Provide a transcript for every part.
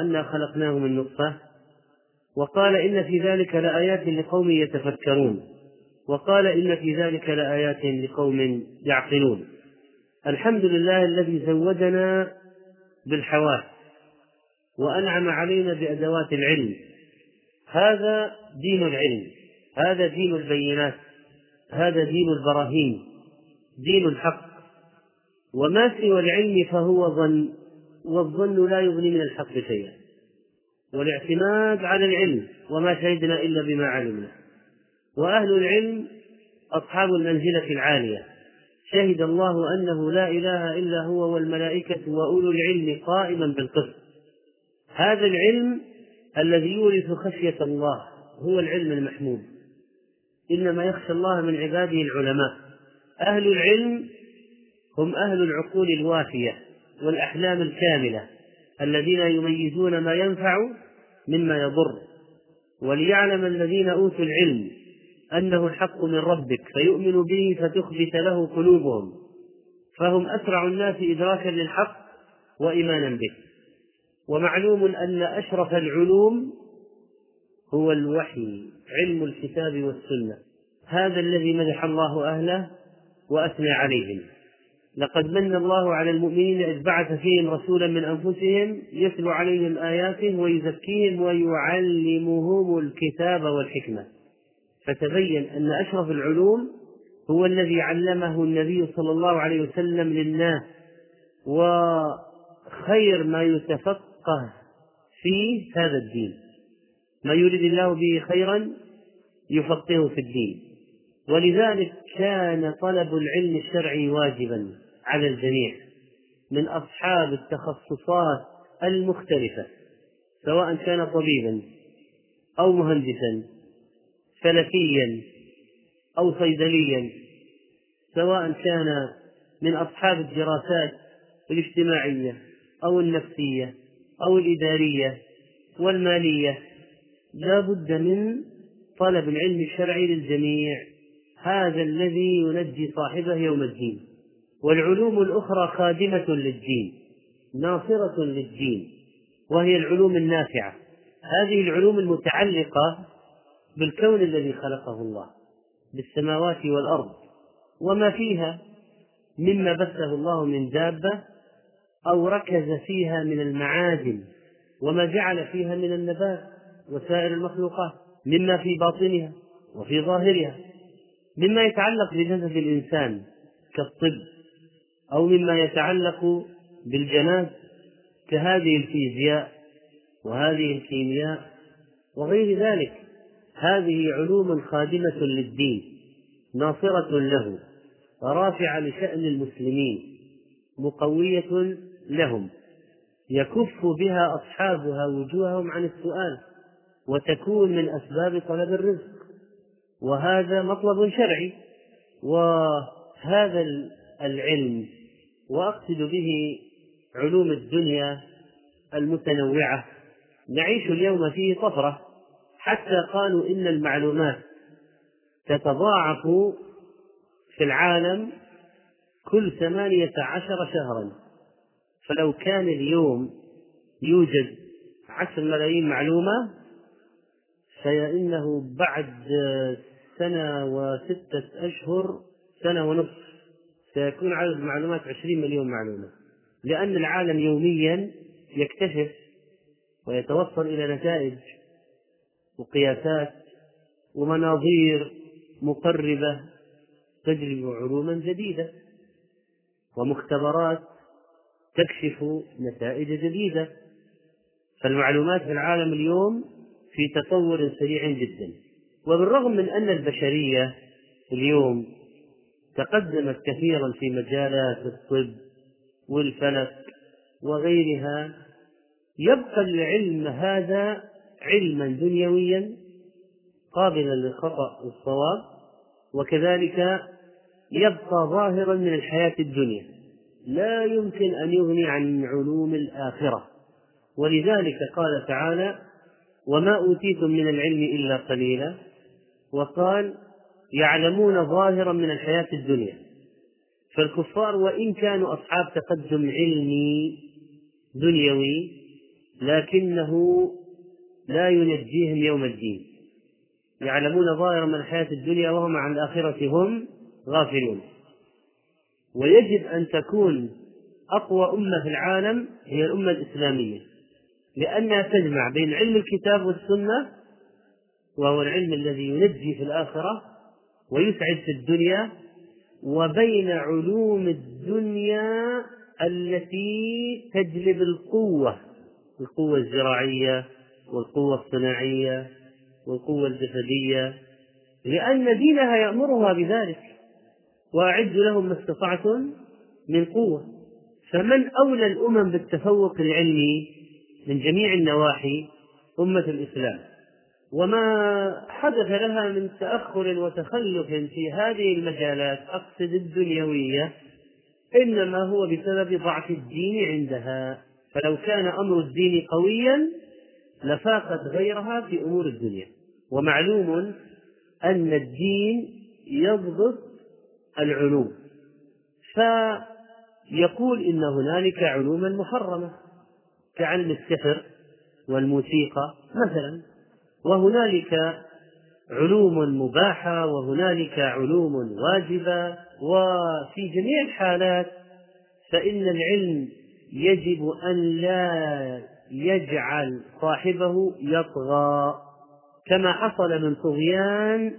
أنا خلقناه من نطفة. وقال إن في ذلك لآيات لقوم يتفكرون. وقال إن في ذلك لآيات لقوم يعقلون. الحمد لله الذي زودنا بالحواس وأنعم علينا بأدوات العلم. هذا دين العلم هذا دين البينات هذا دين البراهين دين الحق. وما سوى العلم فهو ظن والظن لا يغني من الحق شيئا. والاعتماد على العلم وما شهدنا إلا بما علمنا. وأهل العلم أصحاب المنزلة العالية. شهد الله أنه لا إله إلا هو والملائكة وأولو العلم قائما بالقسط. هذا العلم الذي يورث خشية الله هو العلم المحمود. إنما يخشى الله من عباده العلماء. أهل العلم هم أهل العقول الوافية. والأحلام الكاملة الذين يميزون ما ينفع مما يضر. وليعلم الذين أوتوا العلم أنه الحق من ربك فيؤمن به فتخبت له قلوبهم فهم أسرع الناس إدراكا للحق وإيمانا به. ومعلوم أن أشرف العلوم هو الوحي علم الكتاب والسنة هذا الذي مدح الله أهله وأثنى عليهم. لقد من الله على المؤمنين إذ بعث فيهم رسولا من أنفسهم يتلو عليهم آياته ويزكيهم ويعلمهم الكتاب والحكمة. فتبين أن أشرف العلوم هو الذي علمه النبي صلى الله عليه وسلم للناس وخير ما يتفقه فيه هذا الدين. ما يريد الله به خيرا يفقهه في الدين. ولذلك كان طلب العلم الشرعي واجبا. على الجميع من أصحاب التخصصات المختلفة سواء كان طبيبا أو مهندسا فلكيا أو صيدليا سواء كان من أصحاب الدراسات الاجتماعية أو النفسية أو الإدارية والمالية. لا بد من طلب العلم الشرعي للجميع. هذا الذي ينجي صاحبه يوم الدين. والعلوم الأخرى خادمة للدين ناصرة للدين وهي العلوم النافعة. هذه العلوم المتعلقة بالكون الذي خلقه الله بالسماوات والأرض وما فيها مما بثه الله من دابة أو ركز فيها من المعادن وما جعل فيها من النبات وسائر المخلوقات مما في باطنها وفي ظاهرها مما يتعلق بجسد الإنسان كالطب أو مما يتعلق بالجناد كهذه الفيزياء وهذه الكيمياء وغير ذلك. هذه علوم خادمة للدين ناصرة له رافعة لشأن المسلمين مقوية لهم يكف بها أصحابها وجوههم عن السؤال وتكون من أسباب طلب الرزق. وهذا مطلب شرعي وهذا العلم وأقصد به علوم الدنيا المتنوعة. نعيش اليوم فيه طفرة حتى قالوا إن المعلومات تتضاعف في العالم كل ثمانية عشر شهرا. فلو كان اليوم يوجد عشر ملايين معلومة فإنه بعد سنة وستة أشهر سنة ونصف سيكون عدد المعلومات عشرين مليون معلومة لأن العالم يوميا يكتشف ويتوصل إلى نتائج وقياسات ومناظير مقربة تجلب علوما جديدة ومختبرات تكشف نتائج جديدة. فالمعلومات في العالم اليوم في تطور سريع جدا. وبالرغم من أن البشرية اليوم تقدمت كثيرا في مجالات الطب والفلك وغيرها. يبقى العلم هذا علما دنيويا قابلا للخطأ والصواب وكذلك يبقى ظاهرا من الحياة الدنيا. لا يمكن أن يغني عن علوم الآخرة. ولذلك قال تعالى وما أوتيتم من العلم إلا قليلا وقال يعلمون ظاهرا من الحياة الدنيا. فالكفار وإن كانوا أصحاب تقدم علمي دنيوي لكنه لا ينجيهم يوم الدين. يعلمون ظاهرا من الحياة الدنيا وهم عن الآخرة هم غافلون. ويجب أن تكون أقوى أمة في العالم هي الأمة الإسلامية لأنها تجمع بين علم الكتاب والسنة وهو العلم الذي ينجي في الآخرة ويسعد في الدنيا وبين علوم الدنيا التي تجلب القوة القوة الزراعية والقوة الصناعية والقوة الجسدية لأن دينها يأمرها بذلك وأعدوا لهم ما استطعتم من قوة. فمن أولى الأمم بالتفوق العلمي من جميع النواحي أمة الإسلام. وما حدث لها من تأخر وتخلف في هذه المجالات أقصد الدنيوية إنما هو بسبب ضعف الدين عندها. فلو كان أمر الدين قويا لفاقت غيرها في أمور الدنيا. ومعلوم أن الدين يضبط العلوم. فيقول إن هنالك علوما محرمة كعلم السحر والموسيقى مثلا. وهنالك علوم مباحة وهنالك علوم واجبة وفي جميع الحالات فإن العلم يجب أن لا يجعل صاحبه يطغى. كما حصل من طغيان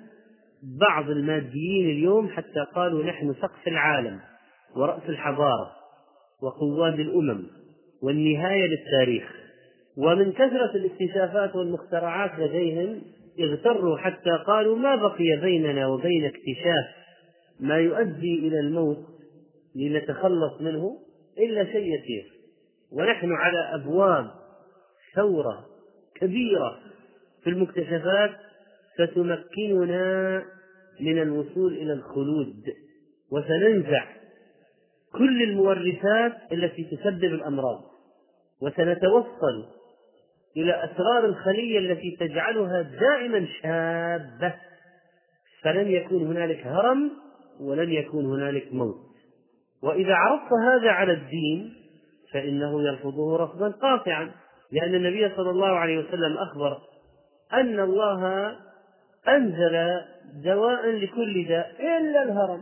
بعض الماديين اليوم حتى قالوا نحن سقف العالم ورأس الحضارة وقواد الأمم والنهاية للتاريخ. ومن كثرة الاكتشافات والمخترعات لديهم اغتروا حتى قالوا ما بقي بيننا وبين اكتشاف ما يؤدي إلى الموت لنتخلص منه إلا شيء يسير. ونحن على أبواب ثورة كبيرة في المكتشفات ستمكننا من الوصول إلى الخلود وسننزع كل المورثات التي تسبب الأمراض وسنتوصل إلى أسرار الخلية التي تجعلها دائما شابة. فلن يكون هنالك هرم ولن يكون هنالك موت. وإذا عرضت هذا على الدين فإنه يرفضه رفضا قاطعا. لأن النبي صلى الله عليه وسلم أخبر أن الله أنزل دواء لكل داء إلا الهرم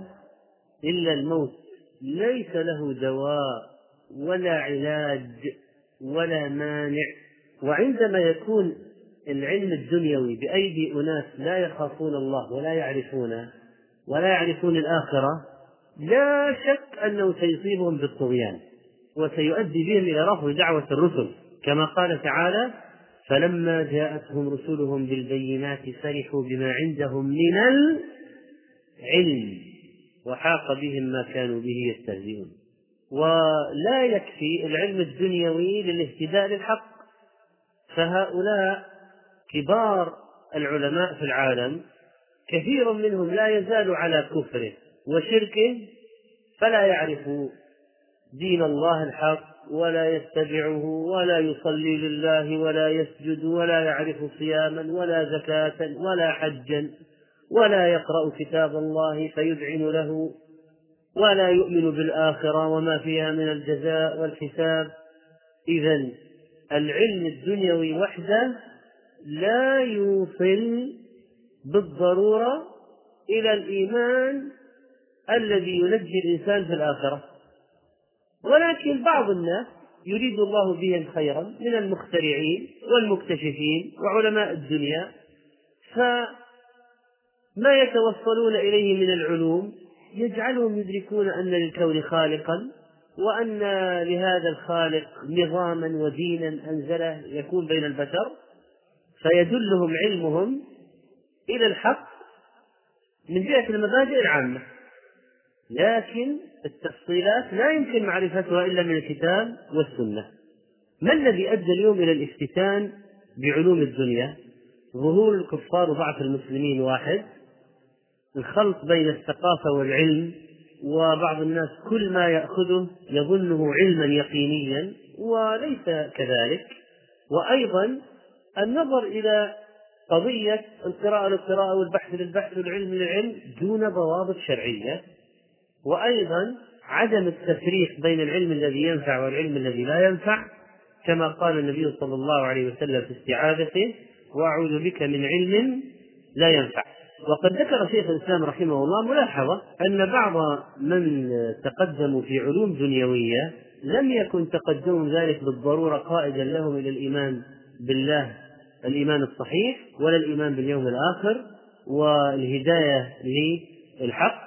إلا الموت. ليس له دواء ولا علاج ولا مانع. وعندما يكون العلم الدنيوي بأيدي أناس لا يخافون الله ولا يعرفونه ولا يعرفون الآخرة لا شك أنه سيصيبهم بالطغيان وسيؤدي بهم إلى رفض دعوة الرسل. كما قال تعالى فلما جاءتهم رسلهم بالبينات فرحوا بما عندهم من العلم وحاق بهم ما كانوا به يستهزئون. ولا يكفي العلم الدنيوي للاهتداء للحق. فهؤلاء كبار العلماء في العالم كثير منهم لا يزال على كفره وشركه فلا يعرف دين الله الحق ولا يتبعه ولا يصلي لله ولا يسجد ولا يعرف صياما ولا زكاة ولا حجا ولا يقرأ كتاب الله فيذعن له ولا يؤمن بالآخرة وما فيها من الجزاء والحساب. إذا العلم الدنيوي وحده لا يوصل بالضرورة إلى الإيمان الذي ينجي الإنسان في الآخرة. ولكن بعض الناس يريد الله بهم خيرا من المخترعين والمكتشفين وعلماء الدنيا فما يتوصلون إليه من العلوم يجعلهم يدركون أن للكون خالقا وأن لهذا الخالق نظاما ودينا أنزله يكون بين البشر فيدلهم علمهم إلى الحق من جهة المبادئ العامة. لكن التفصيلات لا يمكن معرفتها إلا من الكتاب والسنة. ما الذي أدى اليوم إلى الافتتان بعلوم الدنيا؟ ظهور الكفار وضعف المسلمين واحد الخلط بين الثقافة والعلم وبعض الناس كل ما يأخذه يظنه علما يقينيا وليس كذلك. وأيضا النظر إلى قضية القراءة للقراءة والبحث للبحث والعلم للعلم دون ضوابط شرعية. وأيضا عدم التفريق بين العلم الذي ينفع والعلم الذي لا ينفع كما قال النبي صلى الله عليه وسلم في استعاذته وأعوذ بك من علم لا ينفع. وقد ذكر شيخ الإسلام رحمه الله ملاحظة أن بعض من تقدموا في علوم دنيوية لم يكن تقدم ذلك بالضرورة قائدا لهم إلى الإيمان بالله الإيمان الصحيح ولا الإيمان باليوم الآخر والهداية للحق.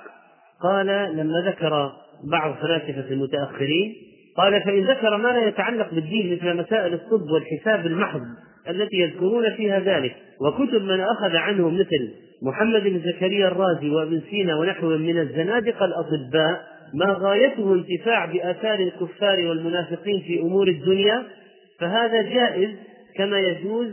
قال لما ذكر بعض فلاسفة المتأخرين قال فإن ذكر ما لا يتعلق بالدين مثل مسائل الطب والحساب المحض التي يذكرون فيها ذلك. وكتب من أخذ عنه مثل محمد بن زكريا الرازي وابن سينا ونحوهم من الزنادقة الأطباء ما غايته انتفاع بآثار الكفار والمنافقين في أمور الدنيا فهذا جائز كما يجوز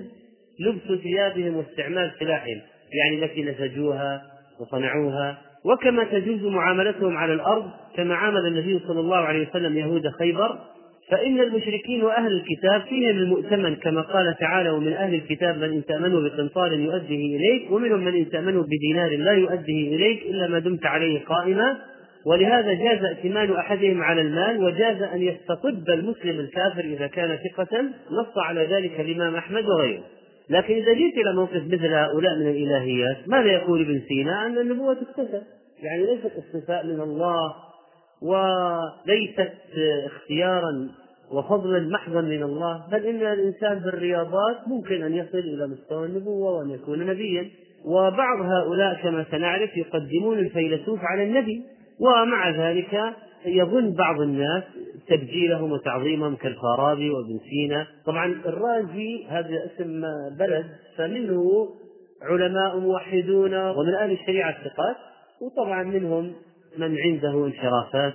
لبس ثيابهم واستعمال سلاحهم. يعني التي نسجوها وصنعوها وكما تجوز معاملتهم على الأرض كما عامل النبي صلى الله عليه وسلم يهود خيبر فإن المشركين وأهل الكتاب فيهم المؤتمن كما قال تعالى ومن أهل الكتاب من إن تأمنوا بقنطار يؤديه إليك ومنهم من إن تأمنوا بدينار لا يؤديه إليك إلا ما دمت عليه قائما. ولهذا جاز ائتمان أحدهم على المال وجاز أن يستطب المسلم الكافر إذا كان ثقة نص على ذلك الإمام أحمد وغيره. لكن إذا جئت إلى موقف مثل هؤلاء من الإلهيات ماذا يقول ابن سينا؟ أن النبوة تكتسب يعني ليست اصطفاء من الله. وليست اختيارا وفضلا محضا من الله بل إن الإنسان بالرياضات ممكن أن يصل إلى مستوى النبوة وأن يكون نبيا. وبعض هؤلاء كما سنعرف يقدمون الفيلسوف على النبي ومع ذلك يظن بعض الناس تبجيلهم وتعظيمهم كالفارابي وابن سينا. طبعا الرازي هذا اسم بلد فمنه علماء موحدون ومن أهل الشريعة الثقات وطبعا منهم من عنده انحرافات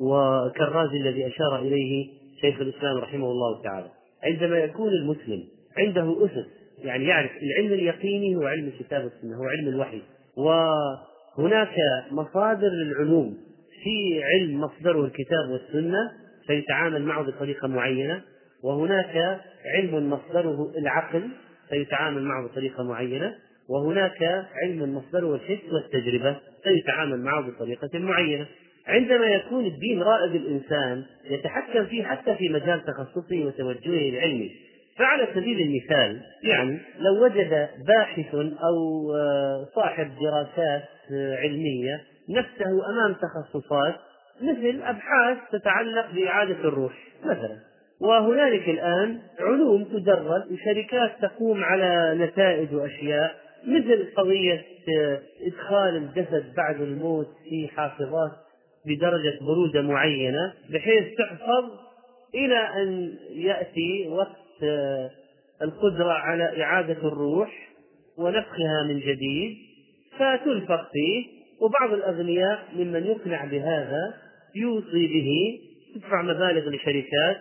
وكالرازي الذي أشار إليه شيخ الإسلام رحمه الله تعالى. عندما يكون المسلم عنده أسس يعني يعرف العلم اليقيني هو علم الكتاب والسنة هو علم الوحي. وهناك مصادر للعلوم في علم مصدره الكتاب والسنة فيتعامل معه بطريقة معينة. وهناك علم مصدره العقل فيتعامل معه بطريقة معينة. وهناك علم مصدره الحس والتجربة فيتعامل معه بطريقة معينة. عندما يكون الدين رائد الإنسان يتحكم فيه حتى في مجال تخصصه وتوجهه العلمي فعلى سبيل المثال يعني لو وجد باحث أو آه، صاحب دراسات آه، علمية نفسه أمام تخصصات مثل أبحاث تتعلق بإعادة الروح مثلا. وهنالك الآن علوم تدرس وشركات تقوم على نتائج وأشياء. مثل قضية آه، إدخال الجسد بعد الموت في حافظات بدرجة برودة معينة بحيث تحفظ إلى أن يأتي وقت آه، القدرة على إعادة الروح ونفخها من جديد فتنفخ فيه وبعض الأغنياء ممن يقنع بهذا يوصي به تدفع مبالغ لشركات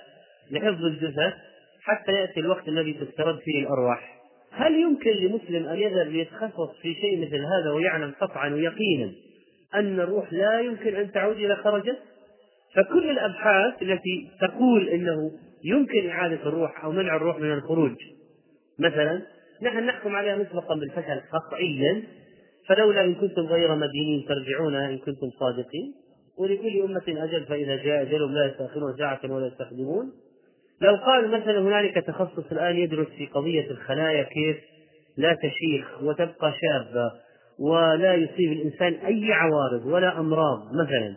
لحفظ الجثث حتى يأتي الوقت الذي تسترد فيه الأرواح. هل يمكن لمسلم أن يذهب ليتخصص في شيء مثل هذا ويعلم قطعا ويقينا أن الروح لا يمكن أن تعود إلى خرجت فكل الأبحاث التي تقول أنه يمكن إعادة الروح أو منع الروح من الخروج مثلا نحن نحكم عليها مسبقا بالفشل قطعيا فلولا إن كنتم غير مدينين ترجعونها إن كنتم صادقين ولكل أمة أجل فإذا جاء أجلهم لا يستأخرون ساعة ولا يستقدمون لو قال مثلا هنالك تخصص الآن يدرس في قضية الخلايا كيف لا تشيخ وتبقى شابة ولا يصيب الإنسان أي عوارض ولا أمراض مثلا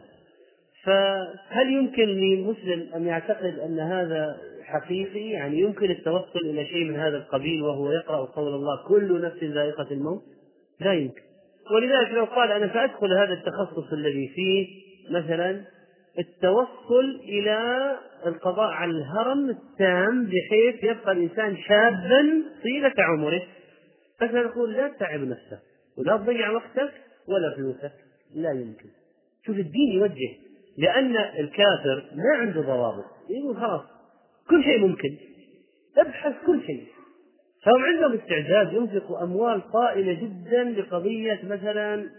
فهل يمكن لمسلم أن يعتقد أن هذا حقيقي؟ يعني يمكن التوصل إلى شيء من هذا القبيل وهو يقرأ قول الله كل نفس ذائقة الموت؟ لا يمكن. ولذلك لو قال أنا سأدخل هذا التخصص الذي فيه مثلا التوصل إلى القضاء على الهرم التام بحيث يبقى الإنسان شابا طيلة عمره. مثلا نقول لا تتعب نفسك ولا تضيع وقتك ولا فلوسك. لا يمكن. شوف الدين يوجه لأن الكافر ما عنده ضوابط. يقول خلاص كل شيء ممكن. ابحث كل شيء. فهم عندهم استعداد ينفقوا أموال طائلة جدا لقضية مثلا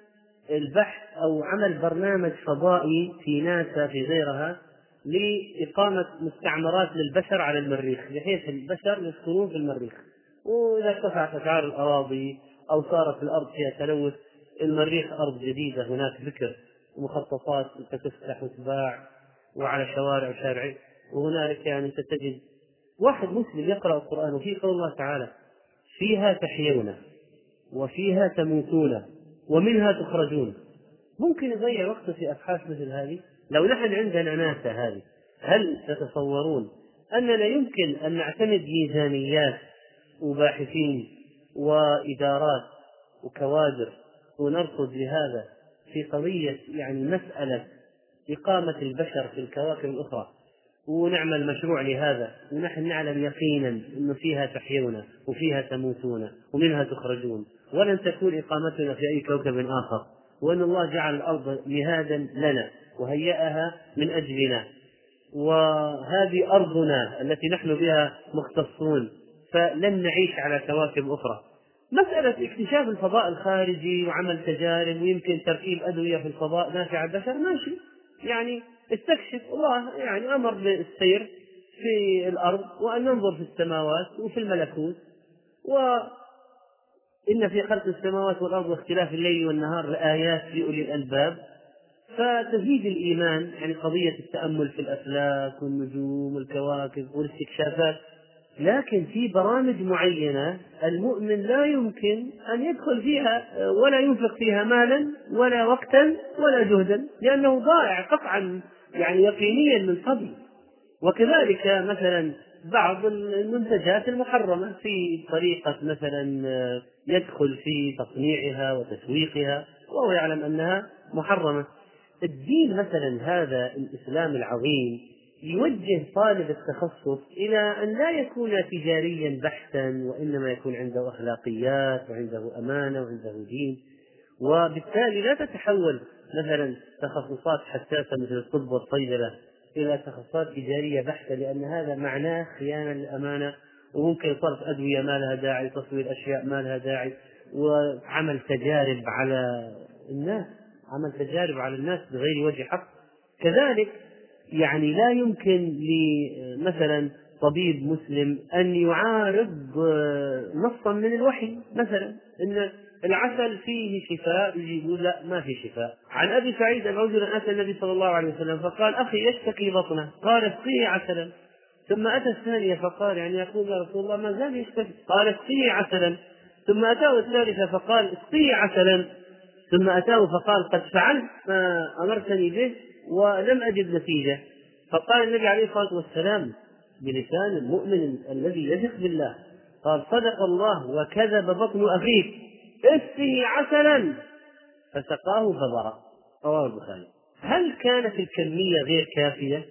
البحث أو عمل برنامج فضائي في ناسا في غيرها لإقامة مستعمرات للبشر على المريخ بحيث البشر يسكنون في المريخ. وإذا ارتفعت أسعار الأراضي أو صارت الأرض فيها تلوث المريخ أرض جديدة هناك ذكر مخططات تفتح وتباع وعلى شوارع وشارع وهنالك يعني تجد واحد مسلم يقرأ القرآن وفي قول الله تعالى فيها تحيون وفيها تموتون ومنها تخرجون. ممكن يضيع وقته في أبحاث مثل هذه؟ لو نحن عندنا ناسا هذه هل تتصورون أننا يمكن أن نعتمد ميزانيات وباحثين وإدارات وكوادر ونرصد لهذا في قضية يعني مسألة إقامة البشر في الكواكب الأخرى؟ ونعمل مشروع لهذا ونحن نعلم يقينا أنه فيها تحيون وفيها تموتون ومنها تخرجون. ولن تكون إقامتنا في أي كوكب آخر وأن الله جعل الأرض مهادا لنا وهيأها من أجلنا. وهذه أرضنا التي نحن بها مختصون فلن نعيش على كواكب أخرى. مسألة اكتشاف الفضاء الخارجي وعمل تجارب ويمكن تركيب أدوية في الفضاء نافعة البشر ماشي. يعني استكشف الله يعني أمر بالسير في الأرض وأن ننظر في السماوات وفي الملكوت. وإن في خلق السماوات والأرض واختلاف الليل والنهار لآيات لأولي الألباب. فتزيد الإيمان يعني قضية التأمل في الأفلاك والنجوم والكواكب والاستكشافات. لكن في برامج معينة المؤمن لا يمكن أن يدخل فيها ولا ينفق فيها مالا ولا وقتا ولا جهدا لأنه ضائع قطعا يعني يقينيا من قبل وكذلك مثلا بعض المنتجات المحرمة في طريقة مثلا يدخل في تصنيعها وتسويقها وهو يعلم أنها محرمة. الدين مثلا هذا الإسلام العظيم يوجه طالب التخصص إلى أن لا يكون تجاريا بحتا وإنما يكون عنده أخلاقيات وعنده أمانة وعنده دين. وبالتالي لا تتحول مثلا تخصصات حساسة مثل الطب والصيدلة إلى تخصصات تجارية بحتة لأن هذا معناه خيانة للأمانة وممكن صرف أدوية ما لها داعي تصوير أشياء ما لها داعي وعمل تجارب على الناس عمل تجارب على الناس بغير وجه حق. كذلك يعني لا يمكن مثلا طبيب مسلم أن يعارض نصا من الوحي مثلا أن العسل فيه شفاء يقول لا ما في شفاء. عن أبي سعيد أن رجلا أتى النبي صلى الله عليه وسلم فقال أخي يشتكي بطنه. قال اسقيه عسلا. ثم أتى الثانية فقال يعني يقول يا رسول الله ما زال يشتكي. قال اسقيه عسلا. ثم أتاه الثالثة فقال اسقيه عسلا. ثم أتاه فقال قد فعلت ما أمرتني به ولم أجد نتيجة. فقال النبي عليه الصلاة والسلام بلسان المؤمن الذي يثق بالله قال صدق الله وكذب بطن اخيك اسقه عسلا فسقاه فبرأ رواه البخاري. هل كانت الكمية غير كافية؟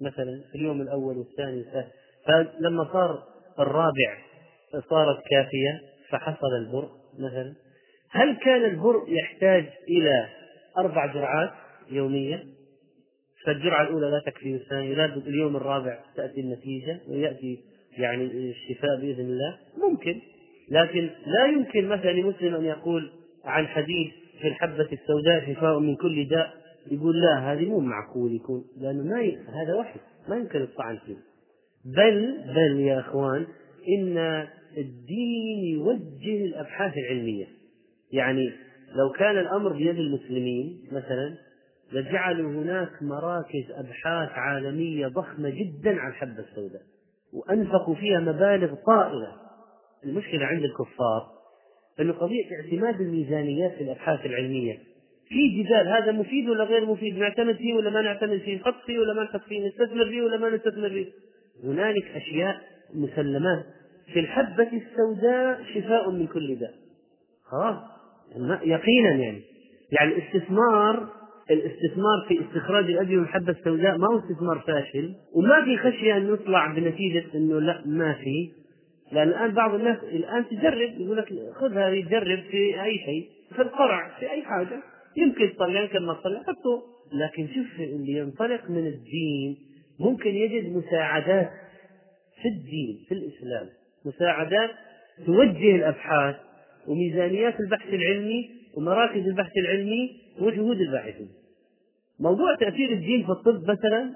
مثلا في اليوم الأول والثاني والثالث. فلما صار الرابع صارت كافية فحصل البر مثلا. هل كان البر يحتاج إلى أربع جرعات يومية فالجرعة الأولى لا تكفي الثانية. لابد اليوم الرابع تأتي النتيجة ويأتي يعني الشفاء بإذن الله. ممكن. لكن لا يمكن مثلا لمسلم أن يقول عن حديث في الحبة السوداء شفاء من كل داء يقول لا هذه مو معقول يكون لأنه ما ي... هذا وحي ما يمكن الطعن فيه. بل بل يا أخوان إن الدين يوجه الأبحاث العلمية. يعني لو كان الأمر بيد المسلمين مثلا لجعلوا هناك مراكز أبحاث عالمية ضخمة جدا عن الحبة السوداء وأنفقوا فيها مبالغ طائلة. المشكلة عند الكفار أنه قضية اعتماد الميزانيات في الأبحاث العلمية في جدال هذا مفيد ولا غير مفيد؟ نعتمد فيه ولا ما نعتمد فيه؟ نحط فيه ولا ما نحط فيه؟ نستثمر فيه ولا ما نستثمر فيه؟ هنالك أشياء مسلمات في الحبة السوداء شفاء من كل داء. خلاص. يقينا يعني. يعني الاستثمار الاستثمار في استخراج الأدوية من الحبة السوداء ما هو استثمار فاشل وما في خشية أن نطلع بنتيجة أنه لا ما في. لأن الآن بعض الناس الآن تجرب يقول لك خذ هذه جرب في أي شيء في القرع في أي حاجة. يمكن تطلع يمكن ما تطلع حطه. لكن شوف اللي ينطلق من الدين ممكن يجد مساعدات في الدين في الإسلام. مساعدات توجه الأبحاث وميزانيات البحث العلمي ومراكز البحث العلمي وجهود الباحثين. موضوع تأثير الدين في الطب مثلا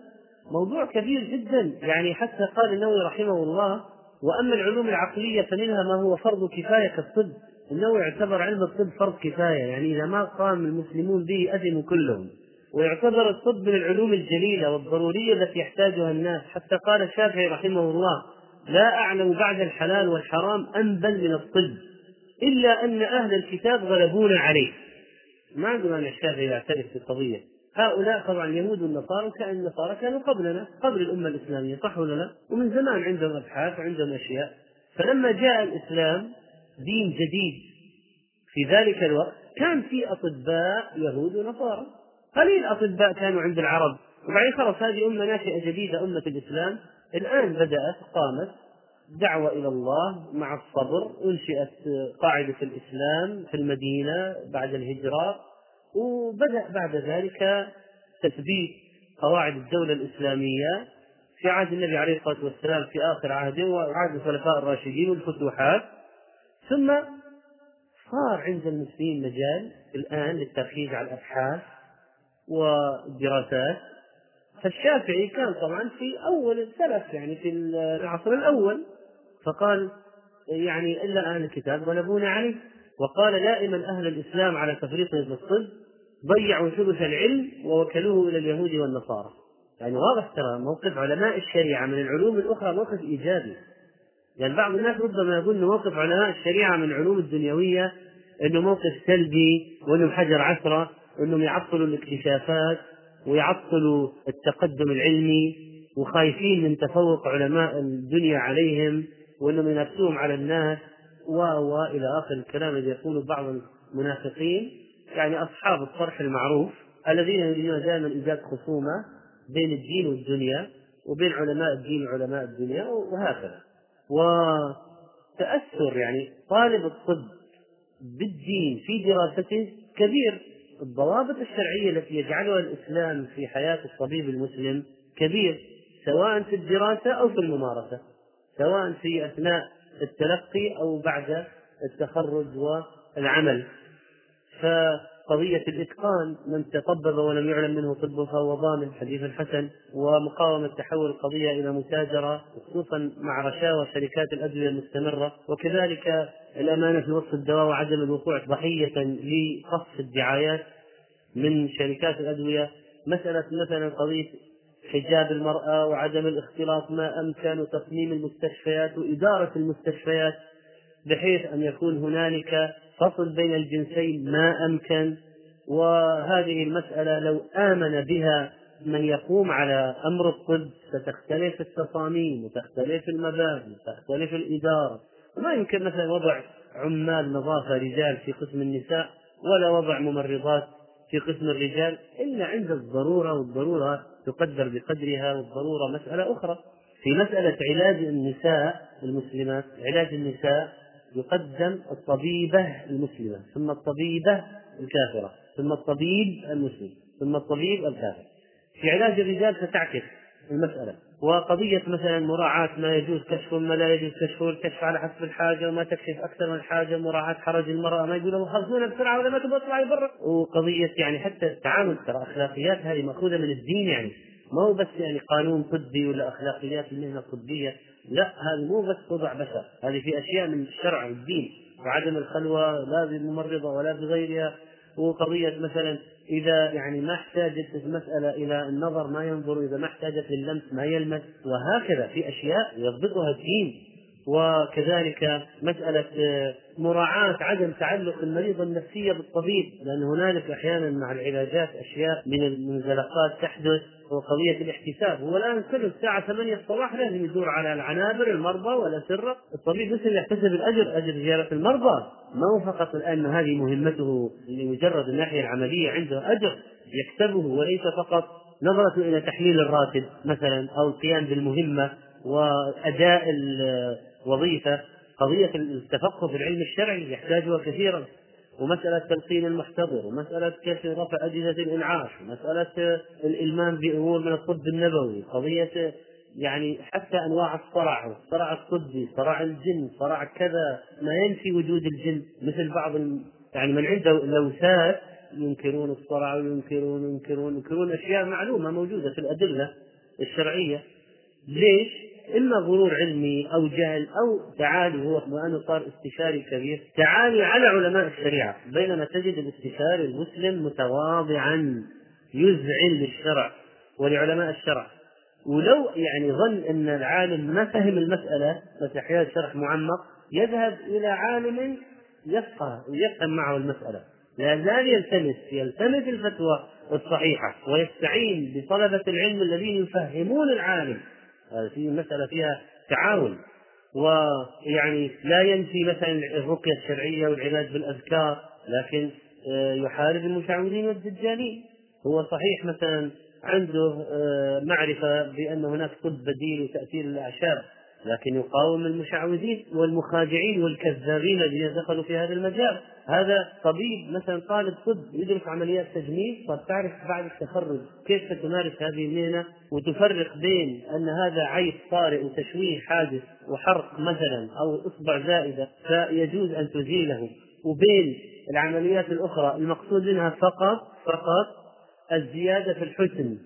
موضوع كبير جدا. يعني حتى قال النووي رحمه الله وأما العلوم العقلية فمنها ما هو فرض كفاية كالطب. إنه يعتبر علم الطب فرض كفاية. يعني إذا ما قام المسلمون به أثموا كلهم. ويعتبر الطب من العلوم الجليلة والضرورية التي يحتاجها الناس. حتى قال الشافعي رحمه الله لا أعلم بعد الحلال والحرام أنبل من الطب إلا أن أهل الكتاب غلبونا عليه. ما عندنا الشافعي يعترف بالقضية هؤلاء طبعا اليهود والنصارى كأن النصارى كانوا قبلنا قبل الأمة الإسلامية صح ولا لا؟ ومن زمان عندهم أبحاث وعندهم أشياء. فلما جاء الإسلام دين جديد في ذلك الوقت كان في أطباء يهود ونصارى. قليل أطباء كانوا عند العرب. وبعدين خلاص هذه أمة ناشئة جديدة أمة الإسلام. الآن بدأت قامت دعوة إلى الله مع الصبر. أنشئت قاعدة الإسلام في المدينة بعد الهجرة. وبدأ بعد ذلك تثبيت قواعد الدولة الإسلامية في عهد النبي عليه الصلاة والسلام في آخر عهده وعهد الخلفاء الراشدين والفتوحات. ثم صار عند المسلمين مجال الآن للتركيز على الأبحاث والدراسات. فالشافعي كان طبعا في أول السلف يعني في العصر الأول فقال يعني إلا أهل الكتاب غلبونا عليه. وقال دائما أهل الإسلام على تفريطهم في الطب ضيعوا ثلث العلم ووكلوه إلى اليهود والنصارى. يعني واضح ترى موقف علماء الشريعة من العلوم الأخرى موقف إيجابي. يعني بعض الناس ربما يقول أن موقف علماء الشريعة من العلوم الدنيوية أنه موقف سلبي وأنهم حجر عثرة وأنهم يعطلوا الاكتشافات ويعطلوا التقدم العلمي وخايفين من تفوق علماء الدنيا عليهم وأنهم ينافسوهم على الناس. و و إلى آخر الكلام الذي يقوله بعض المنافقين يعني أصحاب الطرح المعروف الذين يريدون دائما إيجاد خصومة بين الدين والدنيا وبين علماء الدين وعلماء الدنيا وهكذا. وتأثر يعني طالب الطب بالدين في دراسته كبير. الضوابط الشرعية التي يجعلها الإسلام في حياة الطبيب المسلم كبير سواء في الدراسة أو في الممارسة سواء في أثناء التلقي أو بعد التخرج والعمل. فقضية الإتقان من تطبب ولم يعلم منه طب فهو ضامن حديث الحسن ومقاومة تحول القضية إلى متاجرة خصوصا مع رشاوى شركات الأدوية المستمرة. وكذلك الأمانة في وصف الدواء وعدم الوقوع ضحية لقصف الدعايات من شركات الأدوية. مسألة مثلا قضية حجاب المرأة وعدم الاختلاط ما أمكن وتصميم المستشفيات وإدارة المستشفيات بحيث أن يكون هنالك فصل بين الجنسين ما أمكن. وهذه المسألة لو آمن بها من يقوم على أمر الطب ستختلف التصاميم وتختلف المباني وتختلف الإدارة. ما يمكن مثلا وضع عمال نظافة رجال في قسم النساء ولا وضع ممرضات في قسم الرجال إلا عند الضرورة والضرورة تقدر بقدرها والضرورة مسألة أخرى. في مسألة علاج النساء المسلمات علاج النساء يقدم الطبيبة المسلمة ثم الطبيبة الكافرة ثم الطبيب المسلم ثم الطبيب الكافر. في علاج الرجال ستعكس المسألة. وقضية مثلا مراعاة ما يجوز كشفه ما لا يجوز كشفه الكشف على حسب الحاجة وما تكشف أكثر من الحاجة مراعاة حرج المرأة ما يقولوا خلصونا بسرعة ولا ما تبغى تطلعي برا. وقضية يعني حتى التعامل ترى أخلاقيات هذه مأخوذة من الدين يعني. ما هو بس يعني قانون طبي ولا أخلاقيات المهنة الطبية. لا هذه مو بس وضع بشر هذه في أشياء من الشرع والدين وعدم الخلوة لا بالممرضة ولا بغيرها. وقضية مثلا إذا يعني ما احتاجت المسألة إلى النظر ما ينظر إذا ما احتاجت للمس ما يلمس وهكذا في أشياء يضبطها الدين. وكذلك مسألة مراعاة عدم تعلق المريض النفسية بالطبيب لأن هنالك أحيانا مع العلاجات أشياء من المنزلقات تحدث. وقضية الاحتساب هو الآن كل الساعة 8 الصباح لازم يدور على العنابر المرضى والأسرة الطبيب مثل يحتسب الأجر أجر زيارة المرضى. ما هو فقط الآن هذه مهمته لمجرد الناحية العملية عنده أجر يكسبه وليس فقط نظرة إلى تحليل الراتب مثلا أو القيام بالمهمة وأداء الوظيفة قضية التفقه في العلم الشرعي يحتاجها كثيرا. ومسألة تلقين المحتضر ومسألة كيف رفع أجهزة الإنعاش ومسألة الإلمام بأمور من الطب النبوي قضية يعني حتى أنواع الصرع الصرع الطبي صرع الجن صرع كذا ما ينفي وجود الجن مثل بعض يعني من عنده لوثات ينكرون الصرع وينكرون ينكرون ينكرون أشياء معلومة موجودة في الأدلة الشرعية ليش؟ إما غرور علمي أو جهل أو تعالي هو وأنه صار استشاري كبير. تعالي على علماء الشريعة. بينما تجد الاستشاري المسلم متواضعا يذعن للشرع ولعلماء الشرع. ولو يعني ظن إن العالم ما فهم المسألة بس أحيانا شرح معمق يذهب إلى عالم يفقه ويفهم معه المسألة. لا زال يلتمس يلتمس الفتوى الصحيحة ويستعين بطلبة العلم الذين يفهمون العالم. في مسألة فيها تعاون. ويعني لا ينفي مثلا الرقية الشرعية والعلاج بالأذكار لكن آه، يحارب المشعوذين والدجالين. هو صحيح مثلا عنده آه، معرفة بأن هناك طب بديل وتأثير الأعشاب لكن يقاوم المشعوذين والمخادعين والكذابين الذين دخلوا في هذا المجال. هذا طبيب مثلا طالب طب يدرس عمليات تجميل طب تعرف بعد التخرج كيف تمارس هذه المهنة؟ وتفرق بين أن هذا عيب طارئ وتشويه حادث وحرق مثلا أو إصبع زائدة فيجوز أن تزيله. وبين العمليات الأخرى المقصود منها فقط فقط الزيادة في الحسن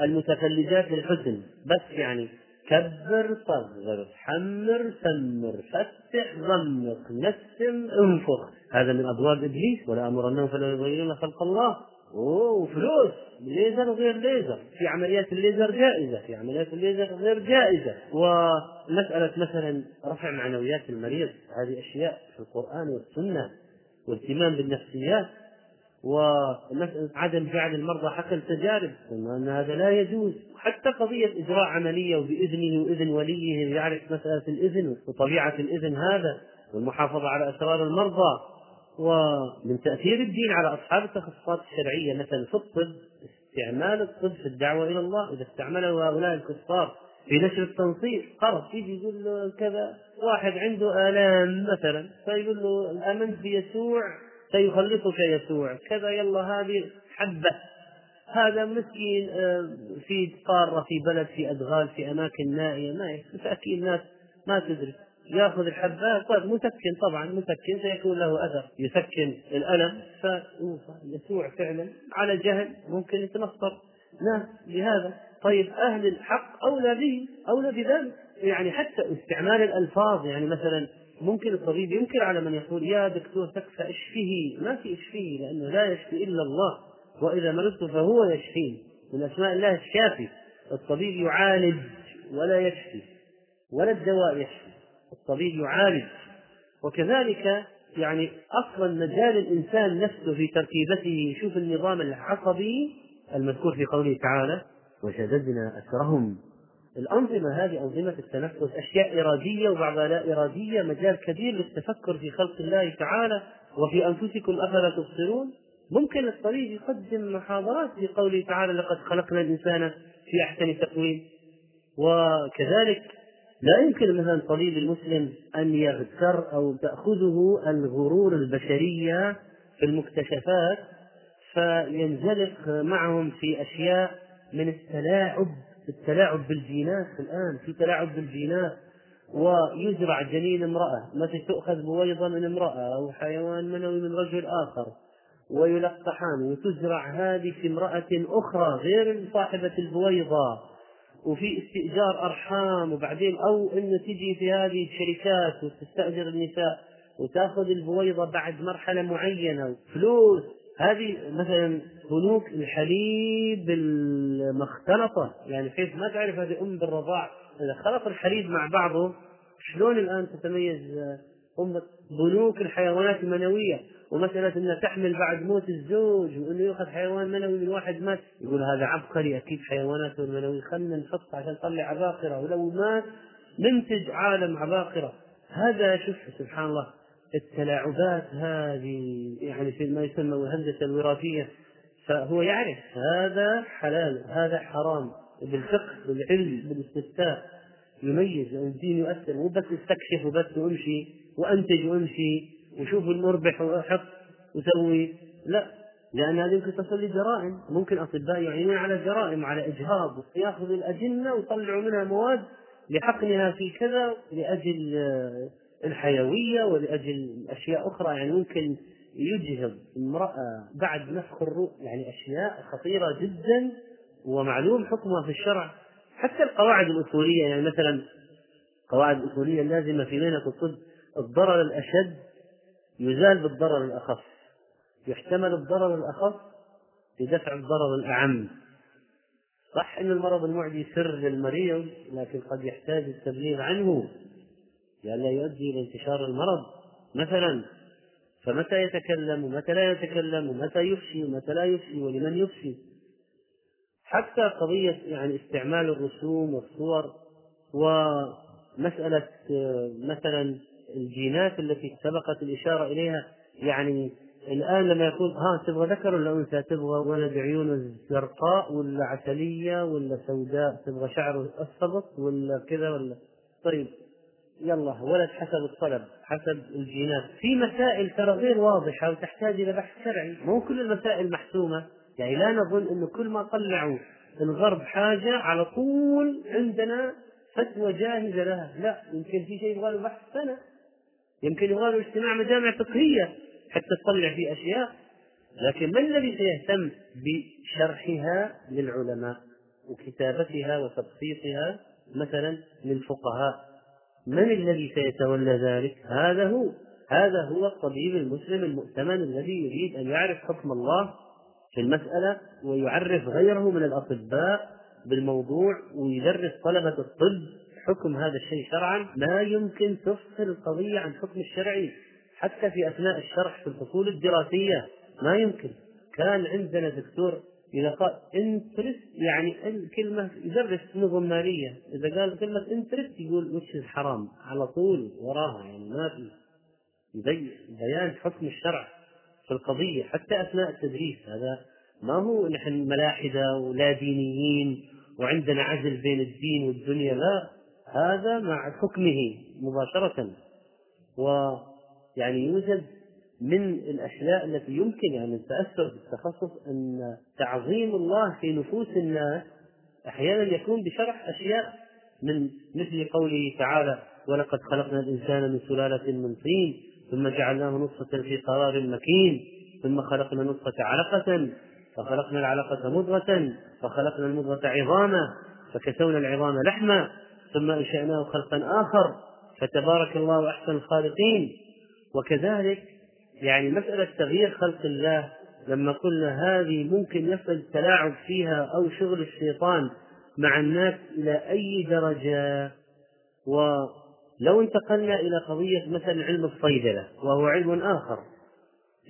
المتفلجات للحسن بس يعني كبر صغر حمر سمر فتح ضمق نسم انفخ. هذا من أبواب إبليس ولا امرنهم فلا يغيرون خلق الله. أوه فلوس ليزر وغير ليزر. في عمليات الليزر جائزة في عمليات الليزر غير جائزة. ومسألة مثلا رفع معنويات المريض هذه أشياء في القرآن والسنة واهتمام بالنفسيات. ومسألة عدم جعل المرضى حق التجارب. أن هذا لا يجوز. حتى قضية إجراء عملية وبإذنه وإذن وليه يعرف مسألة الإذن وطبيعة الإذن هذا والمحافظة على أسرار المرضى. ومن تأثير الدين على أصحاب التخصصات الشرعية مثلا في الطب استعمال الطب في الدعوة إلى الله. إذا استعمله هؤلاء الكفار في نشر التنصير خلاص يجي يقول له كذا واحد عنده آلام مثلا فيقول له آمنت بيسوع سيخلصك يسوع. كذا يلا هذه حبة. هذا مسكين آه، في قارة في بلد في أدغال في أماكن نائية. ما مساكين الناس ما تدري. يأخذ الحبات طيب مسكن طبعا مسكن. سيكون له أثر. يسكن الألم. فيسوع فعلا على جهل. ممكن يتنصر. ناس بهذا طيب أهل الحق أولى به أولى بذلك. يعني حتى استعمال الألفاظ. يعني مثلا ممكن الطبيب ينكر على من يقول يا دكتور تكفى اشفيه ما في اشفيه لأنه لا يشفي إلا الله وإذا مرضت فهو يشفيه. من أسماء الله الشافي الطبيب يعالج ولا يشفي ولا الدواء يشفي الطبيب يعالج. وكذلك يعني أصلا مجال الإنسان نفسه في تركيبته شوف النظام العصبي المذكور في قوله تعالى وشددنا أسرهم الأنظمة هذه أنظمة التنفس أشياء إرادية وبعضها لا إرادية مجال كبير للتفكر في خلق الله تعالى وفي أنفسكم أفلا تبصرون؟ ممكن الطبيب يقدم محاضرات في قوله تعالى لقد خلقنا الإنسان في أحسن تقويم. وكذلك لا يمكن مثلا الطبيب المسلم أن يغتر أو تأخذه الغرور البشرية في المكتشفات فينزلق معهم في أشياء من التلاعب التلاعب بالجينات الآن في تلاعب بالجينات ويزرع جنين امرأة. مثل تؤخذ بويضة من امرأة أو حيوان منوي من رجل آخر. ويلقحان. وتزرع هذه في امرأة أخرى غير صاحبة البويضة. وفي استئجار أرحام. وبعدين أو أنه تجي في هذه الشركات وتستأجر النساء وتأخذ البويضة بعد مرحلة معينة. فلوس هذه مثلا بنوك الحليب المختلطة يعني بحيث ما تعرف هذه أم بالرضاع إذا خلط الحليب مع بعضه شلون الآن تتميز أم بنوك الحيوانات المنوية؟ ومسألة أنها تحمل بعد موت الزوج وأنه يأخذ حيوان منوي من واحد مات يقول هذا عبقري أكيد حيواناته المنوية خلنا نحط عشان نطلع عباقرة ولو مات ننتج عالم عباقرة. هذا شوف سبحان الله. التلاعبات هذه يعني في ما يسمى الهندسة الوراثية فهو يعرف هذا حلال هذا حرام. بالفقه بالعلم بالاستفتاء. يميز الدين يؤثر. مو بس استكشف وبس وامشي وأنتج وامشي وشوف المربح وأحط وسوي. لا لأن هذه ممكن تصل لجرائم ممكن أطباء يعينون على جرائم على إجهاض. ياخذوا الأجنة ويطلعوا منها مواد لحقنها في كذا لأجل الحيوية ولأجل أشياء أخرى يعني ممكن يجهض امرأة بعد نفخ الروح يعني أشياء خطيرة جدا ومعلوم حكمها في الشرع. حتى القواعد الأصولية يعني مثلا القواعد الأصولية اللازمة في مهنة الطب الضرر الأشد يزال بالضرر الأخف. يحتمل الضرر الأخف لدفع الضرر الأعم. صح أن المرض المعدي سر للمريض لكن قد يحتاج التبليغ عنه. لئلا يؤدي إلى انتشار المرض. مثلا فمتى يتكلم؟ ومتى لا يتكلم؟ ومتى يفشي؟ ومتى لا يفشي؟ ولمن يفشي؟ حتى قضية يعني استعمال الرسوم والصور ومسألة مثلا الجينات التي سبقت الإشارة إليها يعني الآن لما يكون ها تبغى ذكر ولا أنثى؟ تبغى ولد عيونه زرقاء ولا عسلية ولا سوداء؟ تبغى شعره أصفط ولا كذا ولا؟ طيب يلا ولد حسب الطلب حسب الجينات. في مسائل ترى غير واضحة وتحتاج إلى بحث شرعي. مو كل المسائل محسومة. يعني لا نظن أنه كل ما طلعوا الغرب حاجة على طول عندنا فتوى جاهزة لها. لا يمكن في شيء يبغى له بحث سنة. يمكن يبغى له اجتماع مجامع فقهية حتى تطلع في أشياء. لكن من الذي سيهتم بشرحها للعلماء وكتابتها وتبسيطها مثلا للفقهاء؟ من الذي سيتولى ذلك؟ هذا هو. هذا هو الطبيب المسلم المؤتمن الذي يريد أن يعرف حكم الله في المسألة ويعرف غيره من الأطباء بالموضوع ويدرس طلبة الطب حكم هذا الشيء شرعا. لا يمكن تفصل القضية عن حكم الشرعي. حتى في أثناء الشرح في الفصول الدراسية ما يمكن. كان عندنا دكتور إذا قال interest يعني الكلمة يدرس نظم مالية. إذا قال كلمة interest يقول وش حرام على طول وراها يعني ما في بيان حكم الشرع في القضية حتى أثناء التدريس. هذا ما هو نحن ملاحدة ولا دينيين وعندنا عزل بين الدين والدنيا. لا هذا مع حكمه مباشرة. ويعني يوجد من الأشياء التي يمكن يعني التأثر بالتخصص أن تعظيم الله في نفوس الناس أحيانا يكون بشرح أشياء من مثل قوله تعالى ولقد خلقنا الإنسان من سلالة من طين ثم جعلناه نطفة في قرار مكين ثم خلقنا نطفة علقة فخلقنا العلقة مضغة فخلقنا المضغة عظاما فكسونا العظام لحما ثم أنشأناه خلقا آخر فتبارك الله أحسن الخالقين. وكذلك يعني مسألة تغيير خلق الله لما قلنا هذه ممكن يصل التلاعب فيها أو شغل الشيطان مع الناس إلى أي درجة؟ ولو انتقلنا إلى قضية مثلا علم الصيدلة وهو علم آخر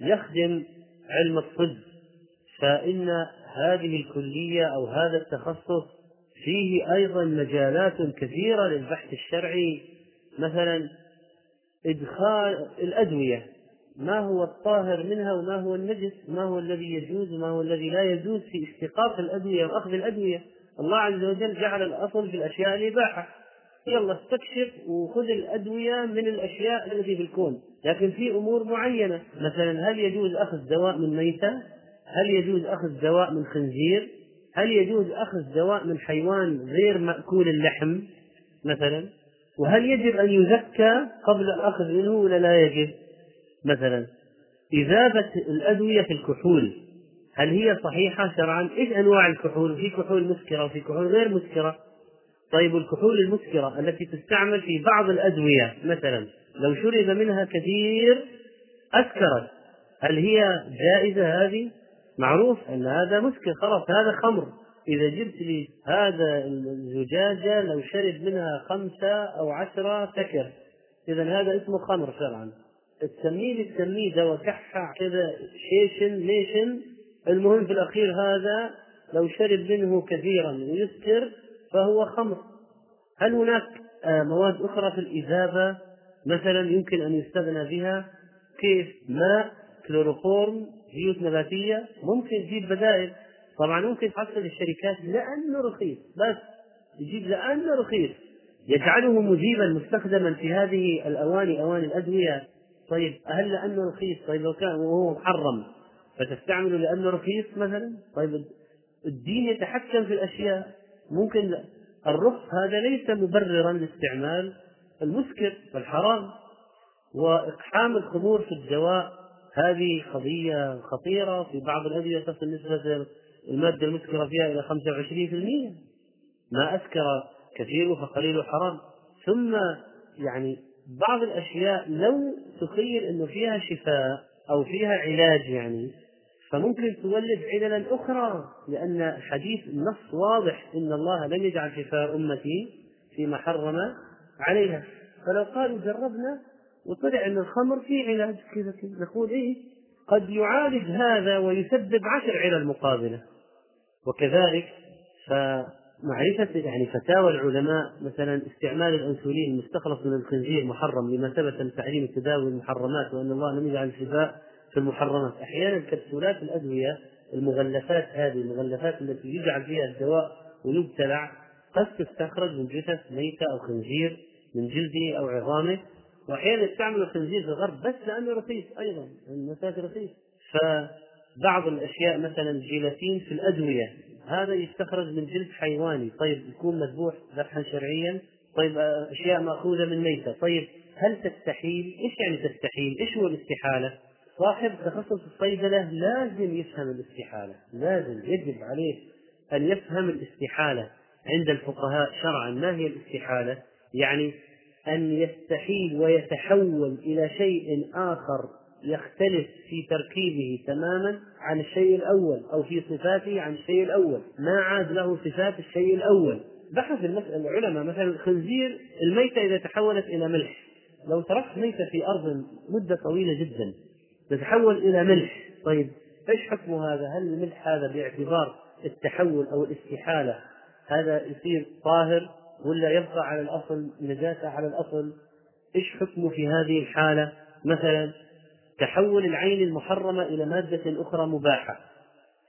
يخدم علم الطب فإن هذه الكلية أو هذا التخصص فيه أيضا مجالات كثيرة للبحث الشرعي مثلا إدخال الأدوية. ما هو الطاهر منها وما هو النجس ما هو الذي يجوز وما هو الذي لا يجوز في استيقاظ الأدوية وأخذ الأدوية. الله عز وجل جعل الأصل في الأشياء الإباحة. يلا استكشف وخذ الأدوية من الأشياء التي في الكون. لكن في أمور معينة مثلا هل يجوز أخذ دواء من ميتة؟ هل يجوز أخذ دواء من خنزير؟ هل يجوز أخذ دواء من حيوان غير مأكول اللحم مثلا؟ وهل يجب أن يزكى قبل الأخذ منه ولا لا يجب؟ مثلا إذابة الأدوية في الكحول هل هي صحيحة شرعا؟ إيش أنواع الكحول؟ في كحول مسكرة وفي كحول غير مسكرة. طيب الكحول المسكرة التي تستعمل في بعض الأدوية مثلا لو شرب منها كثير أسكرت هل هي جائزة هذه؟ معروف أن هذا مسكر خلاص هذا خمر إذا جبت لي هذا الزجاجة لو شرب منها خمسة أو عشرة سكر إذا هذا اسمه خمر شرعا تسميه دواء كحة كذا شيشن ليشن. المهم في الأخير هذا لو شرب منه كثيرا ويسكر فهو خمر. هل هناك آه، مواد أخرى في الإذابة مثلا يمكن أن يستغنى بها؟ كيف؟ ماء كلوروفورم زيوت نباتية. ممكن تجيب بدائل. طبعا ممكن تحصل الشركات لأنه رخيص. بس يجيب لأنه رخيص. يجعله مجيبا مستخدما في هذه الأواني أواني الأدوية. طيب هل لأنه رخيص؟ طيب لو كان وهو محرم فتستعمله لأنه رخيص مثلا؟ طيب الدين يتحكم في الأشياء. ممكن الرخص هذا ليس مبررا لاستعمال المسكر والحرام. وإقحام الخمور في الدواء هذه قضية خطيرة. في بعض الأدوية تصل نسبة المادة المسكرة فيها إلى 25% ما أسكر كثير فقليل حرام ثم يعني بعض الأشياء لو تخيل أنه فيها شفاء أو فيها علاج يعني فممكن تولد عللا أخرى لأن حديث النص واضح إن الله لم يجعل شفاء أمتي فيما حرم عليها. فلو قالوا جربنا وطلع أن الخمر فيه علاج كذا نقول إيه؟ قد يعالج هذا ويسبب عشر علل مقابلة. وكذلك فمعرفة يعني فتاوى العلماء مثلا استعمال الأنسولين المستخلص من الخنزير محرم لما ثبت من تحريم تداوي المحرمات وأن الله لم يجعل الشفاء في المحرمات. أحيانا كبسولات الأدوية المغلفات هذه المغلفات التي يجعل فيها الدواء ويبتلع قد تستخرج من جثث ميتة أو خنزير من جلده أو عظامه. وأحيانا يستعمل الخنزير في الغرب بس لأنه رخيص أيضا المساج رخيص فبعض الأشياء مثلا الجيلاتين في الأدوية هذا يستخرج من جلد حيواني طيب يكون مذبوح ذبحا شرعيا طيب أشياء مأخوذة من ميتة طيب هل تستحيل؟ إيش يعني تستحيل؟ إيش هو الاستحالة؟ صاحب تخصص الصيدلة لازم يفهم الاستحالة، لازم يجب عليه أن يفهم الاستحالة عند الفقهاء شرعا، ما هي الاستحالة؟ يعني أن يستحيل ويتحول إلى شيء آخر يختلف في تركيبه تماما عن الشيء الأول أو في صفاته عن الشيء الأول ما عاد له صفات الشيء الأول بحث العلماء مثلا الخنزير الميتة إذا تحولت إلى ملح لو تركت ميتة في أرض مدة طويلة جدا تتحول إلى ملح طيب إيش حكم هذا؟ هل الملح هذا باعتبار التحول أو الاستحالة هذا يصير طاهر ولا يبقى على الأصل نجاسة على الأصل؟ إيش حكمه في هذه الحالة؟ مثلا تحول العين المحرمة إلى مادة أخرى مباحة.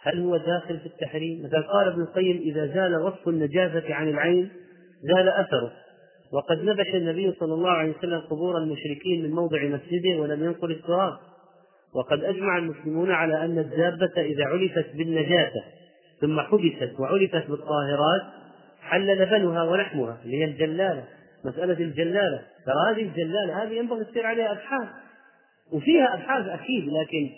هل هو داخل في التحريم؟ مثلا قال ابن القيم إذا زال وصف النجاسة عن العين زال أثره. وقد نبش النبي صلى الله عليه وسلم قبور المشركين من موضع مسجده ولم ينقل التراب. وقد أجمع المسلمون على أن الدابة إذا علفت بالنجاسة ثم حبست وعلفت بالطاهرات حل لبنها ولحمها اللي هي الجلالة مسألة الجلالة. ترى هذه الجلالة هذه ينبغي تصير عليها أبحاث. وفيها أبحاث أكيد لكن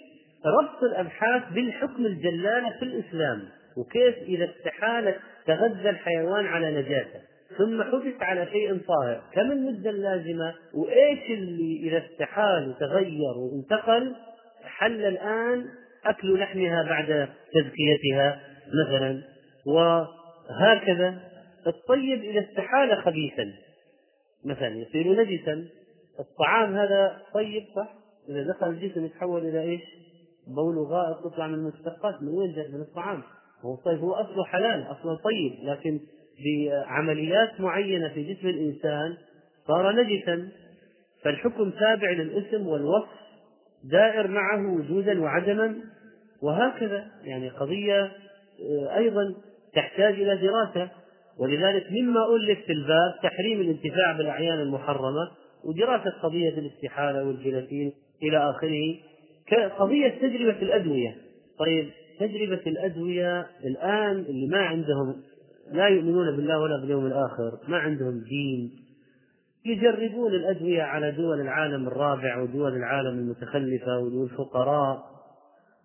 ربط الأبحاث بالحكم الجلالة في الإسلام وكيف إذا استحالت تغذى الحيوان على نجاسة ثم حدث على شيء طاهر كم المدة اللازمة؟ وإيش اللي إذا استحال وتغير وانتقل؟ حل الآن أكل لحمها بعد تزكيتها مثلا وهكذا. الطيب إذا استحال خبيثا مثلا يصير نجسا الطعام هذا طيب صح؟ إذا دخل الجسم يتحول إلى إيش؟ بول وغائط تطلع من المشتقات من وين؟ من الطعام. هو طيب هو أصله حلال أصله طيب لكن بعمليات معينة في جسم الإنسان صار نجسا. فالحكم تابع للاسم والوصف دائر معه وجودا وعدما وهكذا. يعني قضية آه، أيضا تحتاج إلى دراسة. ولذلك مما ألف في الباب تحريم الانتفاع بالأعيان المحرمة ودراسة قضية الاستحالة والجيلاتين إلى آخره. كقضية تجربة الأدوية. طيب تجربة الأدوية الآن اللي ما عندهم لا يؤمنون بالله ولا باليوم الآخر ما عندهم دين يجربون الأدوية على دول العالم الرابع ودول العالم المتخلفة والفقراء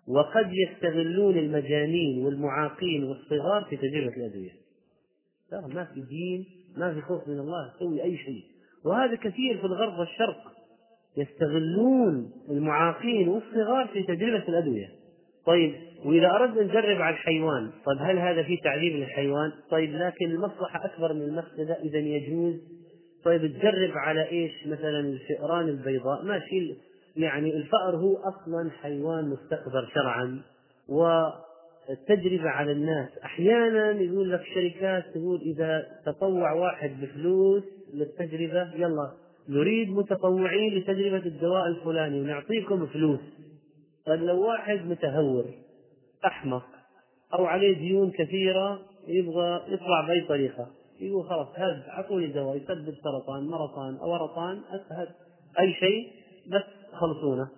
وقد يستغلون المجانين والمعاقين والصغار في تجربة الأدوية. لا ما في دين ما في خوف من الله تسوي أي شيء. وهذا كثير في الغرب والشرق. يستغلون المعاقين والصغار في تجربة الأدوية. طيب وإذا أردنا نجرب على الحيوان طيب هل هذا فيه تعذيب للحيوان؟ طيب لكن المصلحة أكبر من المفسدة إذا يجوز. طيب تجرب على إيش؟ مثلا الفئران البيضاء. ماشي يعني الفأر هو أصلا حيوان مستقذر شرعا والتجربة على الناس. أحيانا يقول لك شركات تقول إذا تطوع واحد بفلوس للتجربة يلا نريد متطوعين لتجربة الدواء الفلاني ونعطيكم فلوس طيب لو واحد متهور أحمق أو عليه ديون كثيرة يبغى يطلع بأي طريقة يقول خلاص هذا أعطوني دواء يسبب سرطان مرطان أو ورطان أي شيء بس خلصونه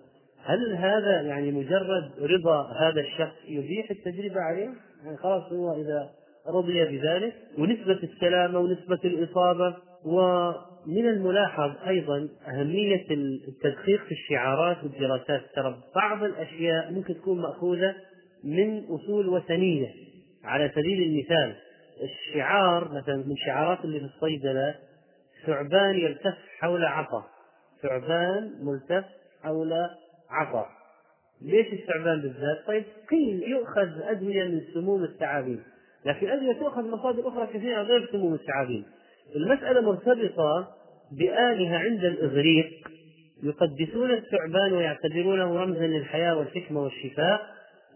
هل هذا يعني مجرد رضا هذا الشخص يبيح التجربة عليه؟ يعني خلاص هو إذا رضي بذلك ونسبة السلامة ونسبة الإصابة ومن الملاحظ أيضا أهمية التدقيق في الشعارات والدراسات. ترى بعض الأشياء ممكن تكون مأخوذة من أصول وثنية. على سبيل المثال الشعار مثلا من شعارات اللي في الصيدلة ثعبان يلتف حول عصا. ثعبان ملتف حول عصا. ليش الثعبان بالذات؟ طيب قيل يؤخذ أدوية من سموم الثعابين. لكن أدوية تؤخذ مصادر أخرى كثيرة غير سموم الثعابين. المسألة مرتبطة بآلهة عند الإغريق يقدسون الثعبان ويعتبرونه رمزا للحياة والحكمة والشفاء.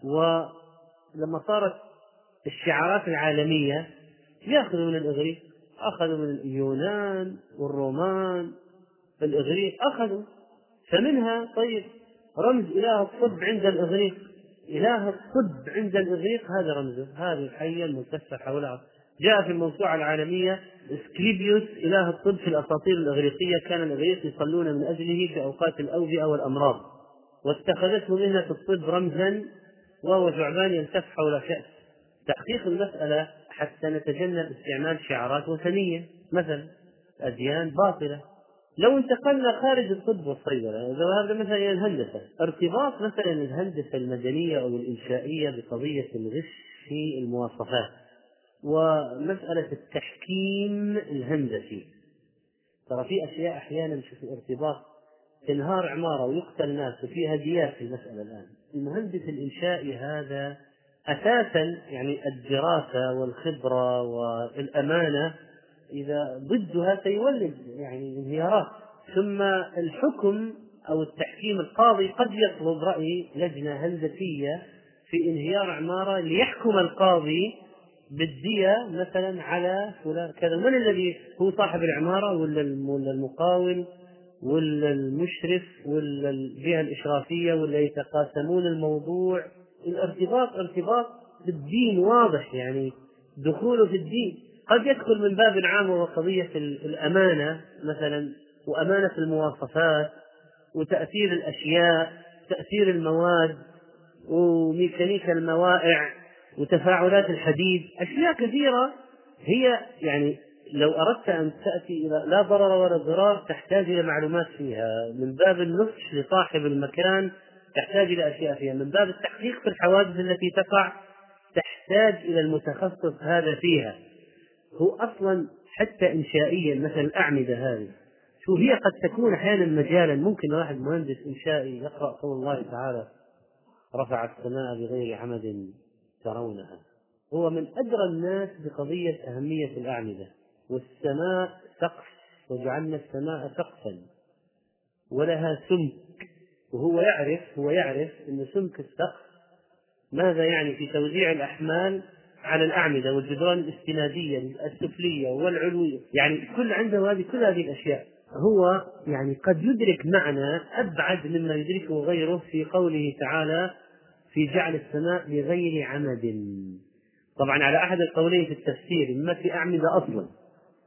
ولما صارت الشعارات العالمية يأخذوا من الإغريق أخذوا من اليونان والرومان. الإغريق أخذوا فمنها طيب رمز إله الطب عند الإغريق. إله الطب عند الإغريق هذا رمزه هذه الحية الملتفة حولها جاء في الموسوعة العالمية إسكليبيوس إله الطب في الأساطير الإغريقية كان الإغريق يصلون من أجله في أوقات الأوبئة والأمراض. واتخذته مهنة الطب رمزا وهو ثعبان يلتف حول كأس تحقيق المسألة حتى نتجنب استعمال شعارات وثنية. مثلا أديان باطلة. لو انتقلنا خارج الطب والصيدلة هذا مثلا الهندسة. ارتباط مثلا الهندسة المدنية أو الإنشائية بقضية الغش في المواصفات. ومسألة التحكيم الهندسي. ترى في أشياء أحيانا شوف الارتباط تنهار عمارة ويقتل ناس وفي هديات في المسألة الآن. المهندس الإنشائي هذا أساسا يعني الدراسة والخبرة والأمانة إذا ضدها سيولد يعني انهيارات. ثم الحكم أو التحكيم القاضي قد يطلب رأي لجنة هندسية في انهيار عمارة ليحكم القاضي بالدية مثلا على فلان كذا. من الذي هو صاحب العمارة ولا المقاول ولا المشرف ولا الجهة الإشرافية ولا يتقاسمون الموضوع؟ الارتباط ارتباط بالدين واضح يعني دخوله في الدين. قد يدخل من باب عام وهو قضية الأمانة مثلا وأمانة المواصفات وتأثير الأشياء تأثير المواد وميكانيكا الموائع. وتفاعلات الحديد أشياء كثيرة هي يعني لو أردت أن تأتي إلى لا ضرر ولا ضرار تحتاج إلى معلومات فيها. من باب النصح لصاحب المكان تحتاج إلى أشياء فيها. من باب التحقيق في الحوادث التي تقع تحتاج إلى المتخصص هذا فيها. هو أصلا حتى إنشائيا مثلا الأعمدة هذه. شو هي؟ قد تكون أحيانا مجالا. ممكن واحد مهندس إنشائي يقرأ قول الله تعالى رفع السماء بغير عمد ترونها. هو من أدرى الناس بقضية أهمية الأعمدة والسماء سقف وجعلنا السماء سقفا ولها سمك. وهو يعرف هو يعرف أن سمك السقف ماذا يعني في توزيع الأحمال على الأعمدة والجدران الاستنادية السفلية والعلوية. يعني كل عنده هذه كل هذه الأشياء. هو يعني قد يدرك معنى أبعد مما يدركه غيره في قوله تعالى في جعل السماء بغير عمد. طبعا على أحد القولين في التفسير ما في أعمدة أصلا.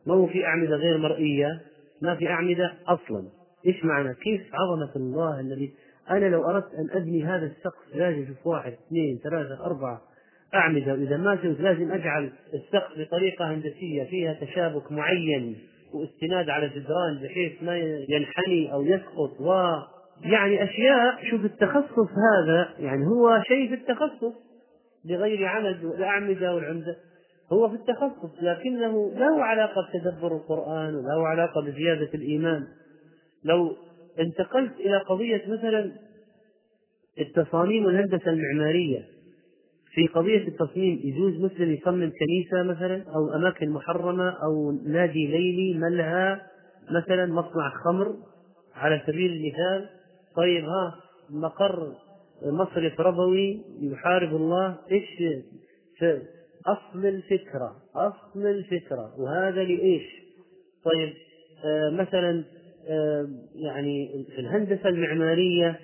ما هو في أعمدة غير مرئية؟ ما في أعمدة أصلا. إيش معنى؟ كيف عظمة الله الذي أنا لو أردت أن أبني هذا السقف لازم أشوف واحد اثنين ثلاثة أربعة أعمدة. وإذا ما شفت لازم أجعل السقف بطريقة هندسية فيها تشابك معين واستناد على جدران بحيث ما ينحني أو يسقط. و يعني أشياء شوف التخصص هذا يعني هو شيء في التخصص بغير عمد الأعمدة والعمدة هو في التخصص لكنه له علاقة بتدبر القرآن وله علاقة بزيادة الإيمان. لو انتقلت إلى قضية مثلا التصاميم والهندسة المعمارية في قضية التصميم يجوز مسلم يصمم كنيسة مثلا أو أماكن محرمة أو نادي ليلي ملهى مثلا مصنع خمر على سبيل المثال. طيب ها مقر مصرف ربوي يحارب الله إيش أصل الفكرة أصل الفكرة وهذا لإيش؟ طيب آه مثلا آه يعني في الهندسة المعمارية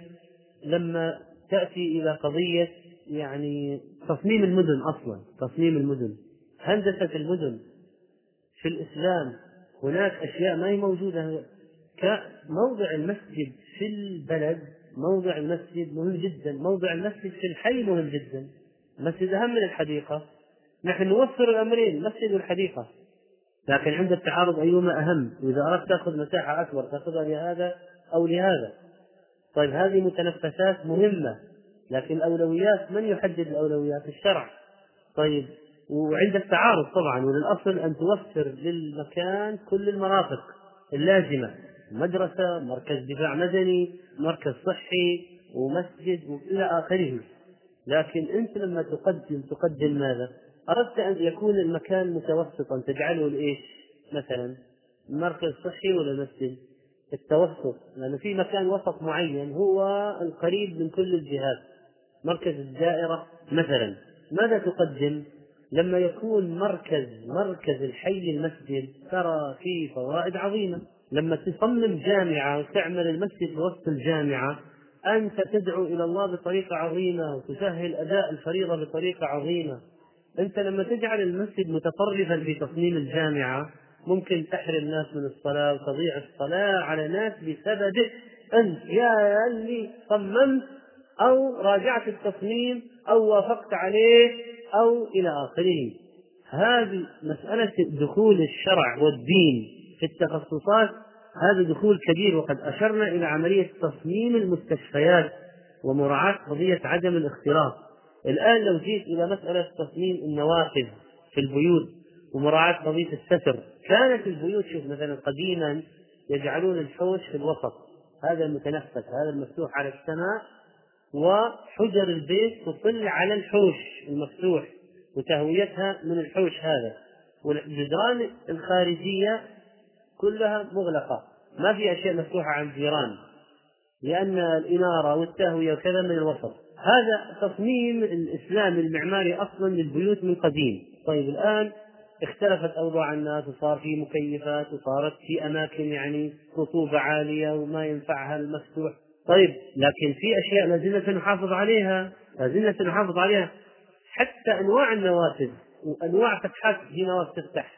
لما تأتي إلى قضية يعني تصميم المدن أصلا تصميم المدن هندسة المدن في الإسلام هناك أشياء ما هي موجودة كموضع المسجد في البلد موضع المسجد مهم جدا موضع المسجد في الحي مهم جدا. المسجد أهم من الحديقة. نحن نوفر الأمرين المسجد والحديقة. لكن عند التعارض أيهما أهم؟ وإذا أردت تأخذ مساحة أكبر تأخذها لهذا أو لهذا. طيب هذه متنفسات مهمة لكن الأولويات من يحدد الأولويات؟ الشرع. طيب وعند التعارض طبعا وللأصل أن توفر للمكان كل المرافق اللازمة. مدرسة مركز دفاع مدني مركز صحي ومسجد وإلى آخره لكن أنت لما تقدم تقدم ماذا؟ أردت أن يكون المكان متوسطا تجعله لإيش؟ مثلا مركز صحي ولا مسجد؟ التوسط لأنه في مكان وسط معين هو القريب من كل الجهات مركز الدائرة مثلا ماذا تقدم؟ لما يكون مركز مركز الحي المسجد ترى فيه فوائد عظيمة لما تصمم جامعة وتعمل المسجد وسط الجامعة أنت تدعو إلى الله بطريقة عظيمة وتسهل أداء الفريضة بطريقة عظيمة. أنت لما تجعل المسجد متطرفا في تصميم الجامعة ممكن تحرم الناس من الصلاة وتضيع الصلاة على ناس بسببك أنت يا اللي صممت أو راجعت التصميم أو وافقت عليه أو إلى آخره. هذه مسألة دخول الشرع والدين. في التخصصات هذا دخول كبير وقد أشرنا إلى عملية تصميم المستشفيات ومراعاة قضية عدم الاختلاط. الآن لو جيت إلى مسألة تصميم النوافذ في البيوت ومراعاة قضية الستر كانت البيوت شوف مثلا قديما يجعلون الحوش في الوسط. هذا المتنفس هذا المفتوح على السماء وحجر البيت تطل على الحوش المفتوح وتهويتها من الحوش هذا. والجدران الخارجية كلها مغلقة. ما في أشياء مفتوحة عن الجيران لأن الإنارة والتهوية وكذا من الوسط. هذا تصميم الإسلام المعماري أصلا للبيوت من قديم. طيب الآن اختلفت أوضاع الناس وصار في مكيفات وصارت في أماكن يعني رطوبة عالية وما ينفعها المفتوح. طيب لكن في أشياء لازلنا نحافظ عليها لازلنا نحافظ عليها. حتى أنواع النوافذ وأنواع فتحات في نوافذ تفتح.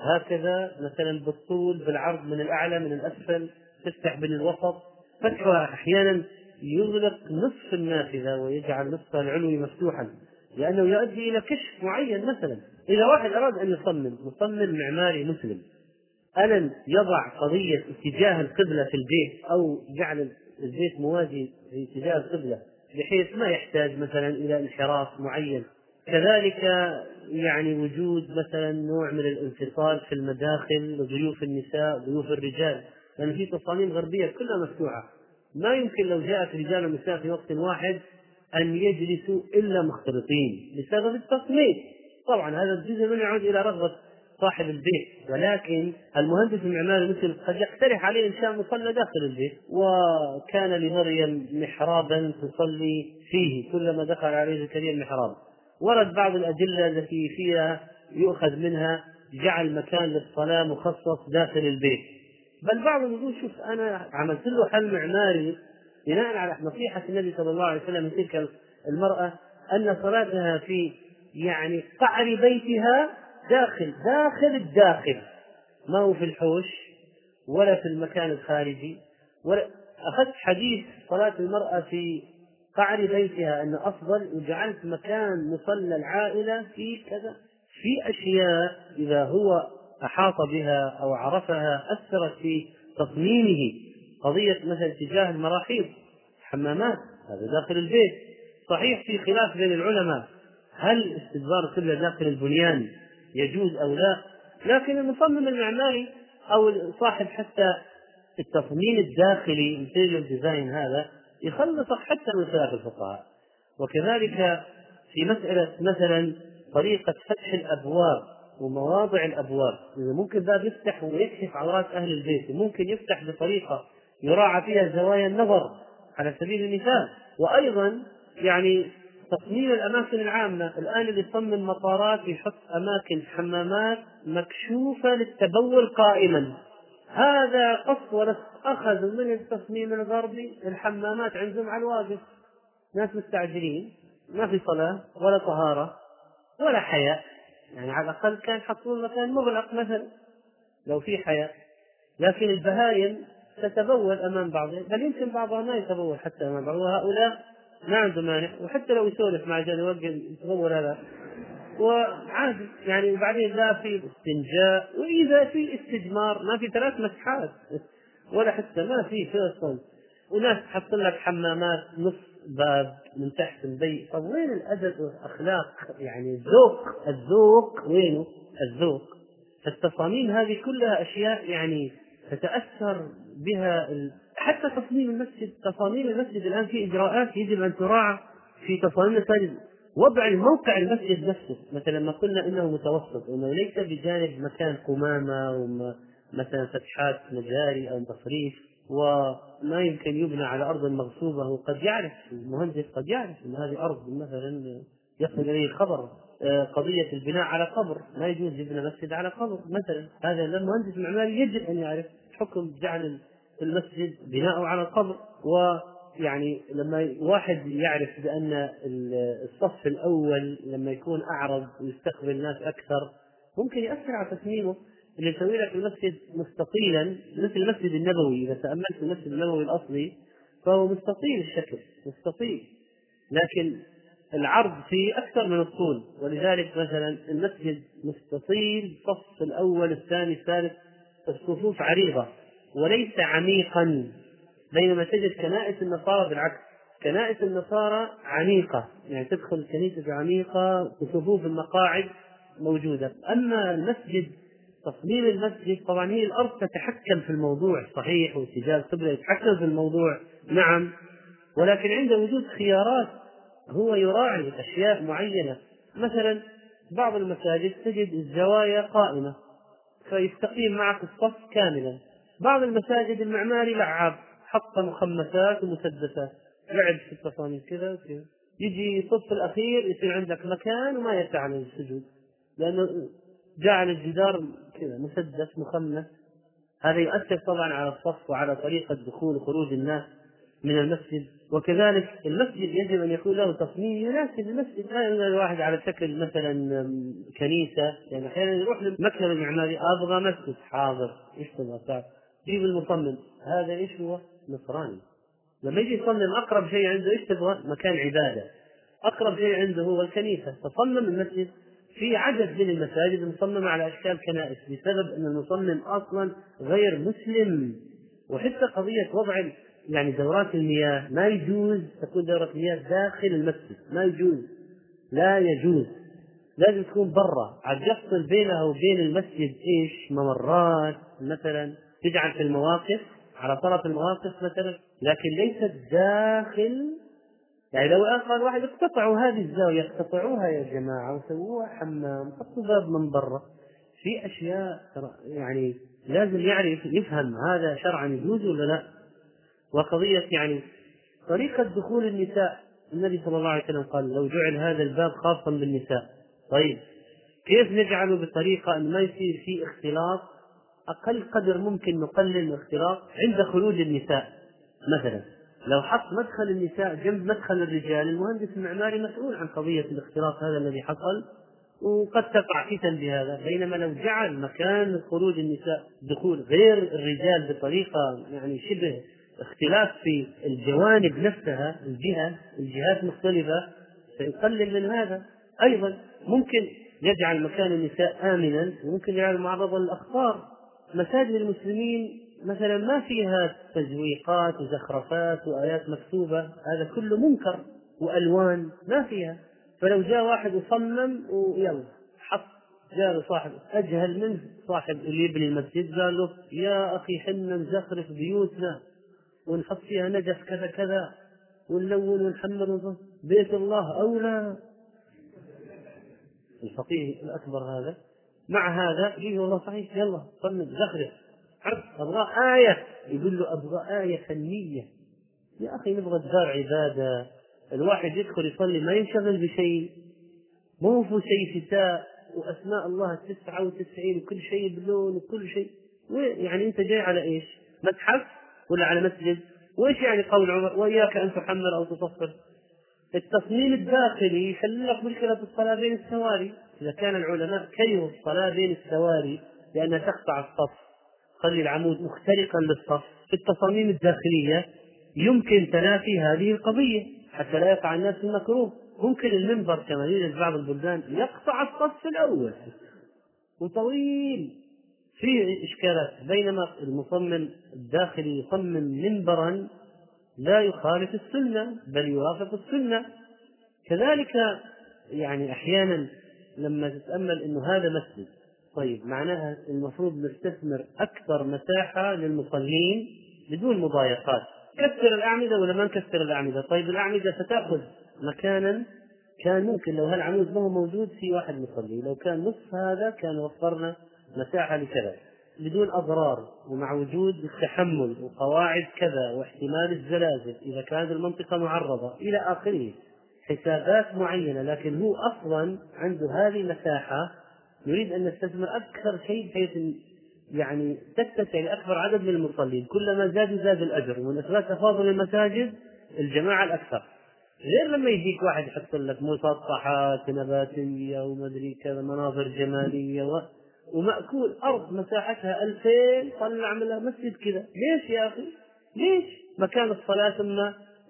هكذا مثلا بالطول بالعرض من الأعلى من الأسفل تفتح من الوسط فتحها أحيانا يغلق نصف النافذة ويجعل نصفها العلوي مفتوحا لأنه يؤدي إلى كشف معين مثلا. إذا واحد أراد أن يصمم مصمم معماري مسلم ألن يضع قضية اتجاه القبلة في البيت أو جعل البيت موازي في اتجاه القبلة بحيث ما يحتاج مثلا إلى انحراف معين. كذلك يعني وجود مثلا نوع من الانفصال في المداخل لضيوف النساء ضيوف الرجال. لأن في تصاميم غربية كلها مفتوحة. ما يمكن لو جاءت رجال ونساء في وقت واحد أن يجلسوا إلا مختلطين. بسبب التصميم. طبعا هذا الجزء من يعود إلى رغبة صاحب البيت. ولكن المهندس المعماري مثل قد يقترح عليه إنشاء مصلى داخل البيت. وكان لمريم محرابا تصلي فيه كلما دخل عليه زكريا المحراب. ورد بعض الأدلة التي فيها يؤخذ منها جعل مكان للصلاة مخصص داخل البيت. بل بعضهم يقول شوف أنا عملت له حل معماري بناء على نصيحة النبي صلى الله عليه وسلم من تلك المرأة أن صلاتها في يعني قعر بيتها داخل داخل الداخل. ما هو في الحوش ولا في المكان الخارجي ولا أخذت حديث صلاة المرأة في قعر بيتها أن أفضل وجعلت مكان مصلى العائلة في كذا. في أشياء إذا هو أحاط بها أو عرفها أثرت في تصميمه قضية مثلا اتجاه المراحيض حمامات هذا داخل البيت. صحيح في خلاف بين العلماء هل استدبار القبلة داخل البنيان يجوز أو لا؟ لكن المصمم المعماري أو صاحب حتى التصميم الداخلي ال interior design هذا يخلصك حتى من خلاف الفقهاء. وكذلك في مسألة مثلا طريقة فتح الأبواب ومواضع الأبواب إذا ممكن باب يفتح ويكشف عورات أهل البيت وممكن يفتح بطريقة يراعى فيها زوايا النظر على سبيل المثال. وأيضا يعني تصميم الأماكن العامة الآن اللي يصمم مطارات يحط أماكن حمامات مكشوفة للتبول قائما. هذا قص اخذوا من التصميم الغربي الحمامات عندهم على الواقف ناس مستعجلين ما في صلاة ولا طهارة ولا حياء يعني على الأقل كان يحطون مكان مغلق مثلا لو في حياء لكن البهايم تتبول أمام بعضها بل يمكن بعضها ما يتبول حتى أمام بعض. وهؤلاء ما عنده مانع وحتى لو يسولف مع يوقف يتطور هذا. وعادي يعني وبعدين لا في استنجاء وإذا في استجمار ما في ثلاث مسحات ولا حتى ما في أصلا وناس تحط لك حمامات نص باب من تحت البيت. طب وين الأدب والأخلاق؟ يعني الذوق الذوق وينه؟ الذوق. التصاميم هذه كلها أشياء يعني تتأثر بها حتى تصميم المسجد تصاميم المسجد الآن في إجراءات يجب أن تراعى في تصاميم المساجد. وضع الموقع المسجد نفسه. مثلا لما قلنا إنه متوسط إنه ليس بجانب مكان قمامة ومثلا فتحات مجاري أو تصريف وما يمكن يبنى على أرض مغصوبة. وقد يعرف المهندس قد يعرف إن هذه أرض مثلا يصل إليه الخبر. آه، قضية البناء على قبر ما يجوز يبنى مسجد على قبر. مثلا هذا المهندس المعماري يجب أن يعرف حكم جعل المسجد بناءه على القبر. ويعني لما واحد يعرف بأن الصف الأول لما يكون أعرض ويستقبل الناس أكثر ممكن يأثر على تصميمه. اللي يسوي لك المسجد مستطيلا مثل المسجد النبوي إذا تأملت المسجد النبوي الأصلي فهو مستطيل الشكل مستطيل لكن العرض فيه أكثر من الطول. ولذلك مثلا المسجد مستطيل الصف الأول الثاني الثالث الصفوف عريضة وليس عميقا. بينما تجد كنائس النصارى بالعكس. كنائس النصارى عميقة. يعني تدخل الكنيسة عميقة وصفوف المقاعد موجودة. أما المسجد تصميم المسجد طبعا هي الأرض تتحكم في الموضوع. صحيح واتجاه القبلة يتحكم في الموضوع. نعم. ولكن عند وجود خيارات هو يراعي أشياء معينة. مثلا بعض المساجد تجد الزوايا قائمة فيستقيم معك الصف كاملا. بعض المساجد المعماري لعاب. حط مخمسات ومسدسات. لعب في التصاميم كذا وكذا. يجي الصف الأخير يصير عندك مكان وما يسع للسجود لأنه جعل الجدار كذا مسدس مخمس. هذا يؤثر طبعا على الصف وعلى طريقة دخول وخروج الناس من المسجد. وكذلك المسجد يجب أن يكون له تصميم يناسب المسجد. لا يكون الواحد على شكل مثلا كنيسة. يعني أحيانا يروح للمكتب المعماري أبغى مسجد حاضر. إيش تبغى؟ جيب المصمم. هذا إيش هو؟ نصراني. لما يجي يصمم أقرب شيء عنده إيش تبغى؟ مكان عبادة. أقرب شيء عنده هو الكنيسة. فصمم المسجد. في عدد من المساجد مصممة على أشكال كنائس بسبب أن المصمم أصلا غير مسلم. وحتى قضية وضع يعني دورات المياه. ما يجوز تكون دورة مياه داخل المسجد. ما يجوز. لا يجوز. لازم تكون برا. عاد يفصل بينها وبين المسجد إيش؟ ممرات. مثلا تجعل في المواقف على طرف المواقف مثلا لكن ليست داخل يعني لو قال واحد اقتطعوا هذه الزاوية اقتطعوها يا جماعة وسووها حمام حطوا باب من برا. في أشياء يعني لازم يعرف يفهم هذا شرعا يجوز ولا لا. وقضية يعني طريقة دخول النساء. النبي صلى الله عليه وسلم قال لو جعل هذا الباب خاصا بالنساء. طيب كيف نجعله بطريقة أن ما يصير في اختلاط؟ أقل قدر ممكن نقلل الاختلاط عند خروج النساء. مثلا لو حط مدخل النساء جنب مدخل الرجال المهندس المعماري مسؤول عن قضية الاختلاط هذا الذي حصل وقد تقع فتن بهذا. بينما لو جعل مكان خروج النساء دخول غير الرجال بطريقة يعني شبه اختلاف في الجوانب نفسها الجهة الجهات مختلفة سيقلل من هذا. أيضا ممكن يجعل مكان النساء آمنا وممكن يجعل معرضا للأخطار. مساجد المسلمين مثلا ما فيها تزويقات وزخرفات وآيات مكتوبة هذا كله منكر وألوان ما فيها. فلو جاء واحد وصمم ويلا حط جاء صاحب أجهل منه. صاحب اللي يبني المسجد قال له يا أخي حنا نزخرف بيوتنا ونحط فيها نجف كذا كذا ونلون ونحمر بيت الله أولى. الفقيه الأكبر هذا مع هذا يجي والله صحيح. يلا صمم زخرف أبغى آية. يقول له أبغى آية فنية. يا أخي نبغى الدار عبادة. الواحد يدخل يصلي ما ينشغل بشيء. مو في شيء شتاء وأسماء الله تسعة وتسعين. وكل شيء بلون وكل شيء. يعني أنت جاي على إيش؟ متحف ولا على مسجد؟ وإيش يعني قول عمر؟ وإياك أن تحمل أو تصفر التصميم الداخلي يحل لك مشكلة الصلاة بين السواري. إذا كان العلماء كرهوا الصلاة بين السواري لأنها تقطع الصف خلي العمود مخترقا للصف. في التصاميم الداخلية يمكن تلافي هذه القضية حتى لا يقع الناس في المكروه. ممكن المنبر كما يوجد بعض البلدان يقطع الصف الأول. وطويل. فيه إشكالات بينما المصمم الداخلي يصمم منبرا لا يخالف السنة بل يوافق السنة. كذلك يعني أحيانا لما تتأمل أنه هذا مسجد. طيب معناها المفروض نستثمر أكثر مساحة للمصلين بدون مضايقات. كسر الأعمدة ولا ما نكسر الأعمدة؟ طيب الأعمدة ستأخذ مكانا كان ممكن لو هالعمود ما هو موجود في واحد مصلي. لو كان نصف هذا كان وفرنا مساحة لكذا. بدون أضرار ومع وجود التحمل وقواعد كذا واحتمال الزلازل إذا كانت المنطقة معرضة إلى آخره. حسابات معينة لكن هو أصلا عنده هذه المساحة يريد أن يستثمر أكثر شيء بحيث يعني تتسع لأكبر عدد من المصلين. كلما زاد زاد الأجر ومن أسباب تفاضل المساجد الجماعة الأكثر. غير لما يجيك واحد يحط لك مسطحات نباتية ومدري كذا مناظر جمالية و... ومأكول. أرض مساحتها ألفين طلع عملها مسجد كذا. ليش يا أخي؟ ليش؟ مكان الصلاة ثم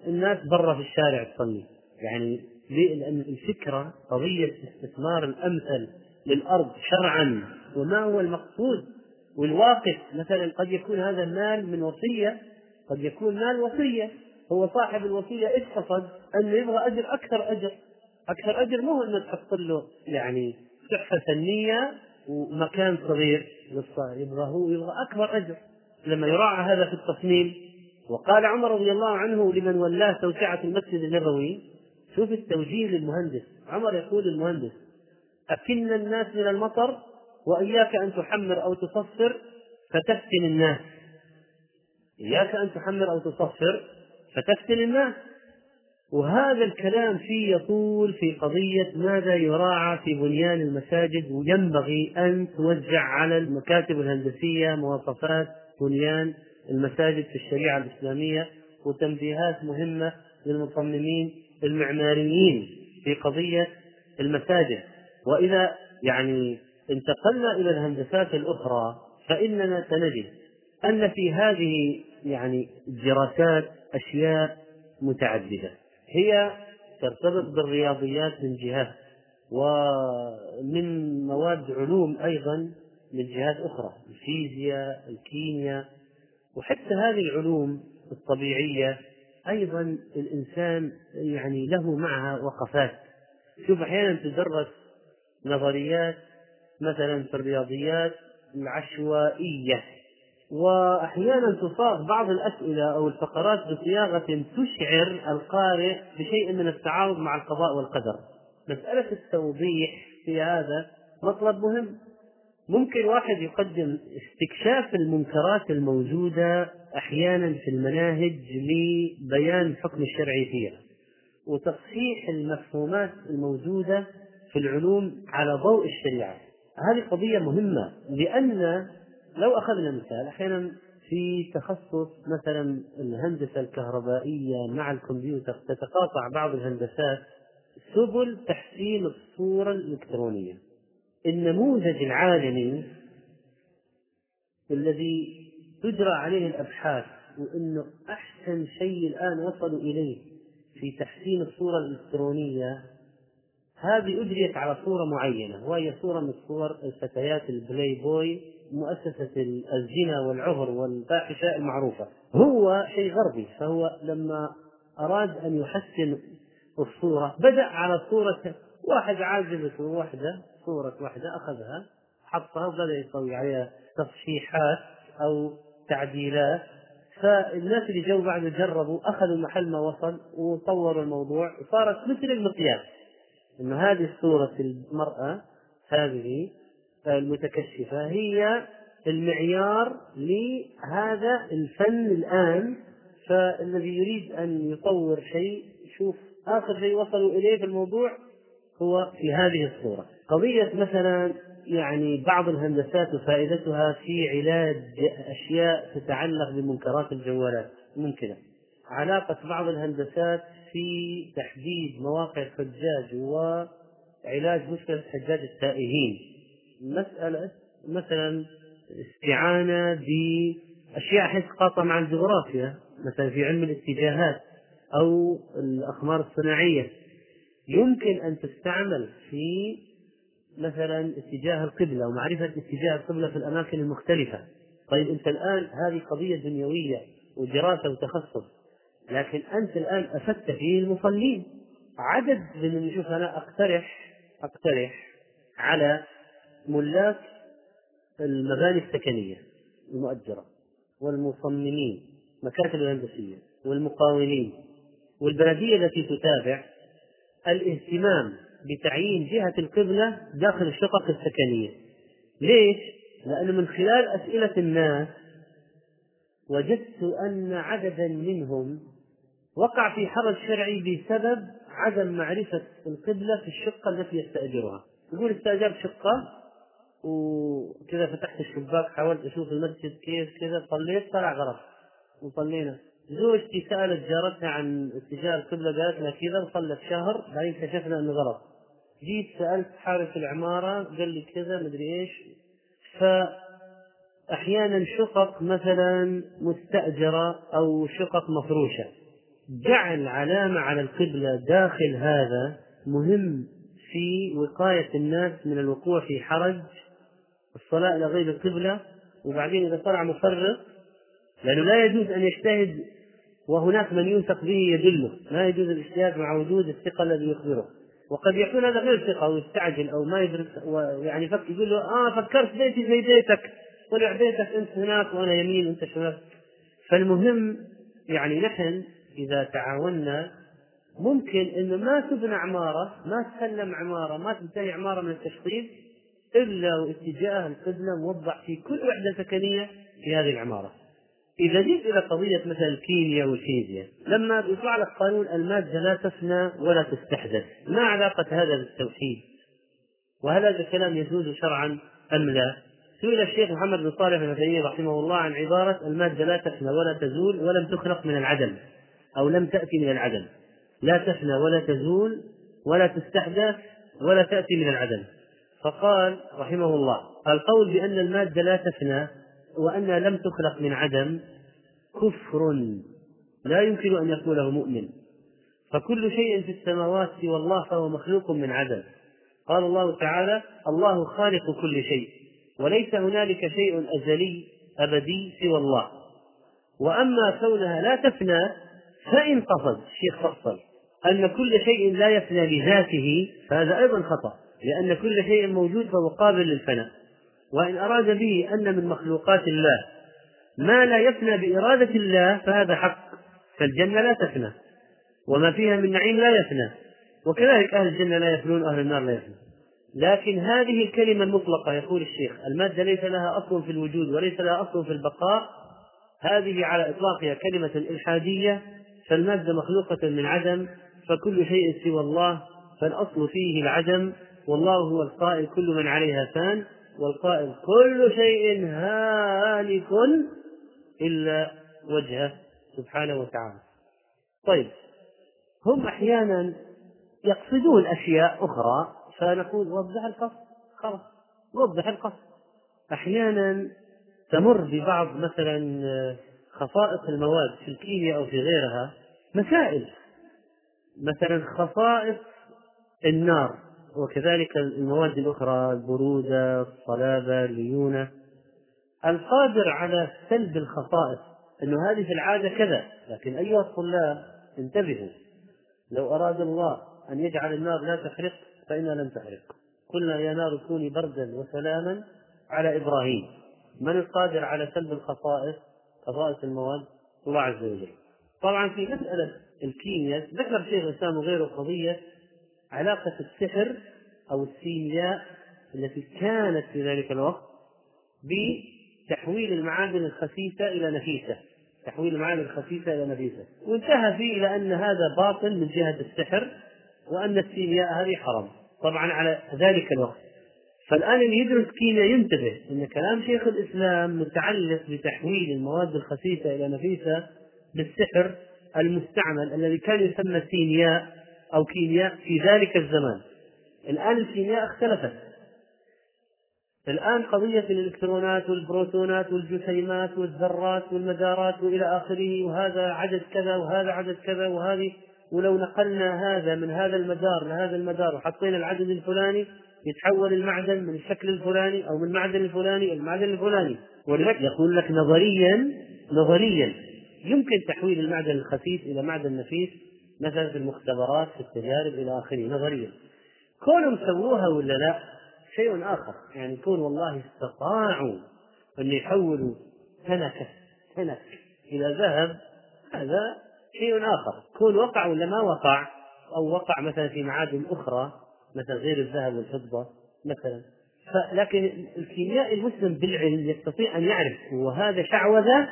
الناس برا في الشارع تصلي. يعني لأن الفكرة قضية الاستثمار الأمثل للأرض شرعا وما هو المقصود؟ والواقف مثلا قد يكون هذا المال من وصية قد يكون مال وصية. هو صاحب الوصية إيش قصد؟ أنه يبغى أجر أكثر أجر. أكثر أجر مو أنه تحط له يعني تحفة فنية ومكان صغير للصائم يبغى هو يبغى أكبر أجر. لما يراعى هذا في التصميم وقال عمر رضي الله عنه لمن ولاه توسعة المسجد النبوي شوف التوجيه للمهندس. عمر يقول للمهندس أكن الناس من المطر وإياك أن تحمر أو تصفر فتفتن الناس. إياك أن تحمر أو تصفر فتفتن الناس. وهذا الكلام فيه يطول في قضية ماذا يراعى في بنيان المساجد وينبغي أن توزع على المكاتب الهندسية مواصفات بنيان المساجد في الشريعة الإسلامية وتنبيهات مهمة للمصممين المعماريين في قضية المساجد. وإذا يعني انتقلنا إلى الهندسات الأخرى فإننا سنجد أن في هذه يعني الدراسات أشياء متعددة. هي ترتبط بالرياضيات من جهة ومن مواد علوم أيضا من جهات أخرى الفيزياء الكيمياء وحتى هذه العلوم الطبيعية أيضا الإنسان يعني له معها وقفات. شوف أحيانا تدرس نظريات مثلا في الرياضيات العشوائية وأحيانا تصاغ بعض الأسئلة أو الفقرات بصياغة تشعر القارئ بشيء من التعارض مع القضاء والقدر. مسألة التوضيح في هذا مطلب مهم. ممكن واحد يقدم استكشاف المنكرات الموجودة أحيانا في المناهج لبيان الحكم الشرعي فيها وتصحيح المفهومات الموجودة في العلوم على ضوء الشريعة. هذه قضية مهمة لأن لو أخذنا مثال أحيانا في تخصص مثلا الهندسة الكهربائية مع الكمبيوتر تتقاطع بعض الهندسات سبل تحسين الصورة الإلكترونية. النموذج العالمي الذي تجرى عليه الأبحاث وأنه أحسن شيء الآن وصلوا إليه في تحسين الصورة الإلكترونية هذه أجريت على صورة معينة وهي صورة من صور الفتيات البلاي بوي مؤسسة الزنا والعهر والفاحشة المعروفة. هو شيء غربي فهو لما أراد أن يحسن الصورة بدأ على صورة واحد عاجبته واحدة صورة واحدة أخذها حطها وبدأ يسوي عليها تصحيحات أو تعديلات. فالناس اللي جو بعد جربوا أخذوا محل ما وصل وطوروا الموضوع وصارت مثل المقياس. أن هذه صورة المرأة هذه المتكشفة هي المعيار لهذا الفن الآن. فالذي يريد أن يطور شيء شوف آخر شيء وصلوا إليه في الموضوع هو في هذه الصورة. قضية مثلا يعني بعض الهندسات وفائدتها في علاج أشياء تتعلق بمنكرات الجوالات. ممكنة علاقة بعض الهندسات في تحديد مواقع الحجاج وعلاج مشكلة حجاج التائهين. مسألة مثلا استعانة بأشياء حيث تتقاطع مع الجغرافيا مثلا في علم الاتجاهات أو الأقمار الصناعية. يمكن أن تستعمل في مثلا اتجاه القبلة ومعرفة اتجاه القبلة في الأماكن المختلفة. طيب أنت الآن هذه قضية دنيوية ودراسة وتخصص لكن أنت الآن أفدت فيه المصلين. عدد من نشوف أنا أقترح أقترح على ملاك المباني السكنية المؤجرة والمصممين المكاتب الهندسية والمقاولين والبلدية التي تتابع الاهتمام بتعيين جهة القبلة داخل الشقق السكنية. ليش؟ لأنه من خلال أسئلة الناس وجدت أن عددا منهم وقع في حرج شرعي بسبب عدم معرفة القبلة في الشقة التي يستأجرها. يقول استأجرت شقة وكذا فتحت الشباك حاولت أشوف المسجد كيف كذا صليت طلع غلط وصلينا. زوجتي سألت جارتها عن اتجاه القبلة قالت لها كذا وصلت شهر بعدين اكتشفنا إنه غلط. جيت سألت حارس العمارة قال لي كذا مدري إيش. فأحيانا شقق مثلا مستأجرة أو شقق مفروشة. جعل علامة على القبلة داخل هذا مهم في وقاية الناس من الوقوع في حرج الصلاة إلى غير القبلة وبعدين إذا طلع مفرط لأنه لا يجوز أن يجتهد وهناك من يوثق به يدله. لا يجوز الاجتهاد مع وجود الثقة الذي يخبره. وقد يكون هذا غير ثقة ويستعجل أو ما يدرك ويعني فك يقول له آه فكرت بيتي زي بيتك. طلع بيتك أنت هناك وأنا يمين وأنت شمال. فالمهم يعني نحن إذا تعاوننا ممكن إنه ما تبنى عمارة ما تسلم عمارة ما تنتهي عمارة من التشطيب إلا واتجاه القبله موضح في كل وحدة سكنية في هذه العمارة. إذا جيت إلى قضية مثلا الكيمياء والفيزياء لما يطلع لك قانون المادة لا تفنى ولا تستحدث، ما علاقة هذا بالتوحيد؟ وهل هذا الكلام يجوز شرعا أم لا؟ سئل الشيخ محمد بن صالح العثيمين رحمه الله عن عبارة المادة لا تفنى ولا تزول ولم تخلق من العدم أو لم تأتي من العدم. لا تفنى ولا تزول ولا تستحدث ولا تأتي من العدم فقال رحمه الله القول بأن المادة لا تفنى وأنها لم تخلق من عدم كفر لا يمكن أن يقوله مؤمن. فكل شيء في السماوات سوى الله فهو مخلوق من عدم. قال الله تعالى الله خالق كل شيء وليس هنالك شيء أزلي أبدي سوى الله. وأما كونها لا تفنى فإن قصد الشيخ فصل أن كل شيء لا يفنى لذاته فهذا أيضا خطأ لأن كل شيء موجود فهو قابل للفناء. وإن أراد به أن من مخلوقات الله ما لا يفنى بإرادة الله فهذا حق فالجنة لا تفنى وما فيها من نعيم لا يفنى وكذلك أهل الجنة لا يفنون أهل النار لا يفنى لكن هذه الكلمة المطلقة يقول الشيخ المادة ليس لها أصل في الوجود وليس لها أصل في البقاء هذه على إطلاقها كلمة إلحادية فالمادة مخلوقة من عدم فكل شيء سوى الله فالأصل فيه العدم والله هو القائل كل من عليها فان والقائل كل شيء هالك إلا وجهه سبحانه وتعالى. طيب هم أحيانا يقصدون أشياء أخرى فنقول وضح القصد. خلاص وضح القصد. أحيانا تمر ببعض مثلا خصائص المواد في الكيمياء أو في غيرها مسائل. مثلا خصائص النار وكذلك المواد الأخرى البرودة الصلابة الليونة. القادر على سلب الخصائص أنه هذه في العادة كذا. لكن أيها الطلاب انتبهوا. لو أراد الله أن يجعل النار لا تحرق فإنها لن تحرق قلنا يا نار كوني بردا وسلاما على إبراهيم. من القادر على سلب الخصائص؟ خصائص المواد؟ الله عز وجل. طبعا في مسألة الكيمياء ذكر شيخ الإسلام وغيره قضية علاقة السحر أو السيمياء التي كانت في ذلك الوقت بتحويل المعادن الخسيسة إلى نفيسة. تحويل المعادن الخسيسة إلى نفيسة. وانتهى فيه إلى أن هذا باطل من جهة السحر وأن السيمياء هذه حرام. طبعا على ذلك الوقت. فالآن اللي يدرس كيمياء ينتبه أن كلام شيخ الإسلام متعلق بتحويل المواد الخسيسة إلى نفيسة بالسحر المستعمل الذي كان يسمى سيمياء أو كيمياء في ذلك الزمان. الآن الكيمياء اختلفت. الآن قضية الإلكترونات والبروتونات والجسيمات والذرات والمدارات وإلى آخره وهذا عدد كذا وهذا عدد كذا وهذه ولو نقلنا هذا من هذا المدار لهذا المدار وحطينا العدد الفلاني يتحول المعدن من الشكل الفلاني أو من المعدن الفلاني إلى المعدن الفلاني. ولذلك يقول لك نظريا نظريا يمكن تحويل المعدن الخفيف إلى معدن نفيس مثلا في المختبرات في التجارب إلى آخره. نظريا. كونهم سووها ولا لا؟ شيء آخر يعني كون والله استطاعوا أن يحولوا سنك إلى ذهب هذا شيء آخر. كون وقع ولا ما وقع؟ أو وقع مثلا في معادن أخرى مثلا غير الذهب والفضة مثلا. لكن الكيميائي المسلم بالعلم يستطيع أن يعرف هو هذا شعوذة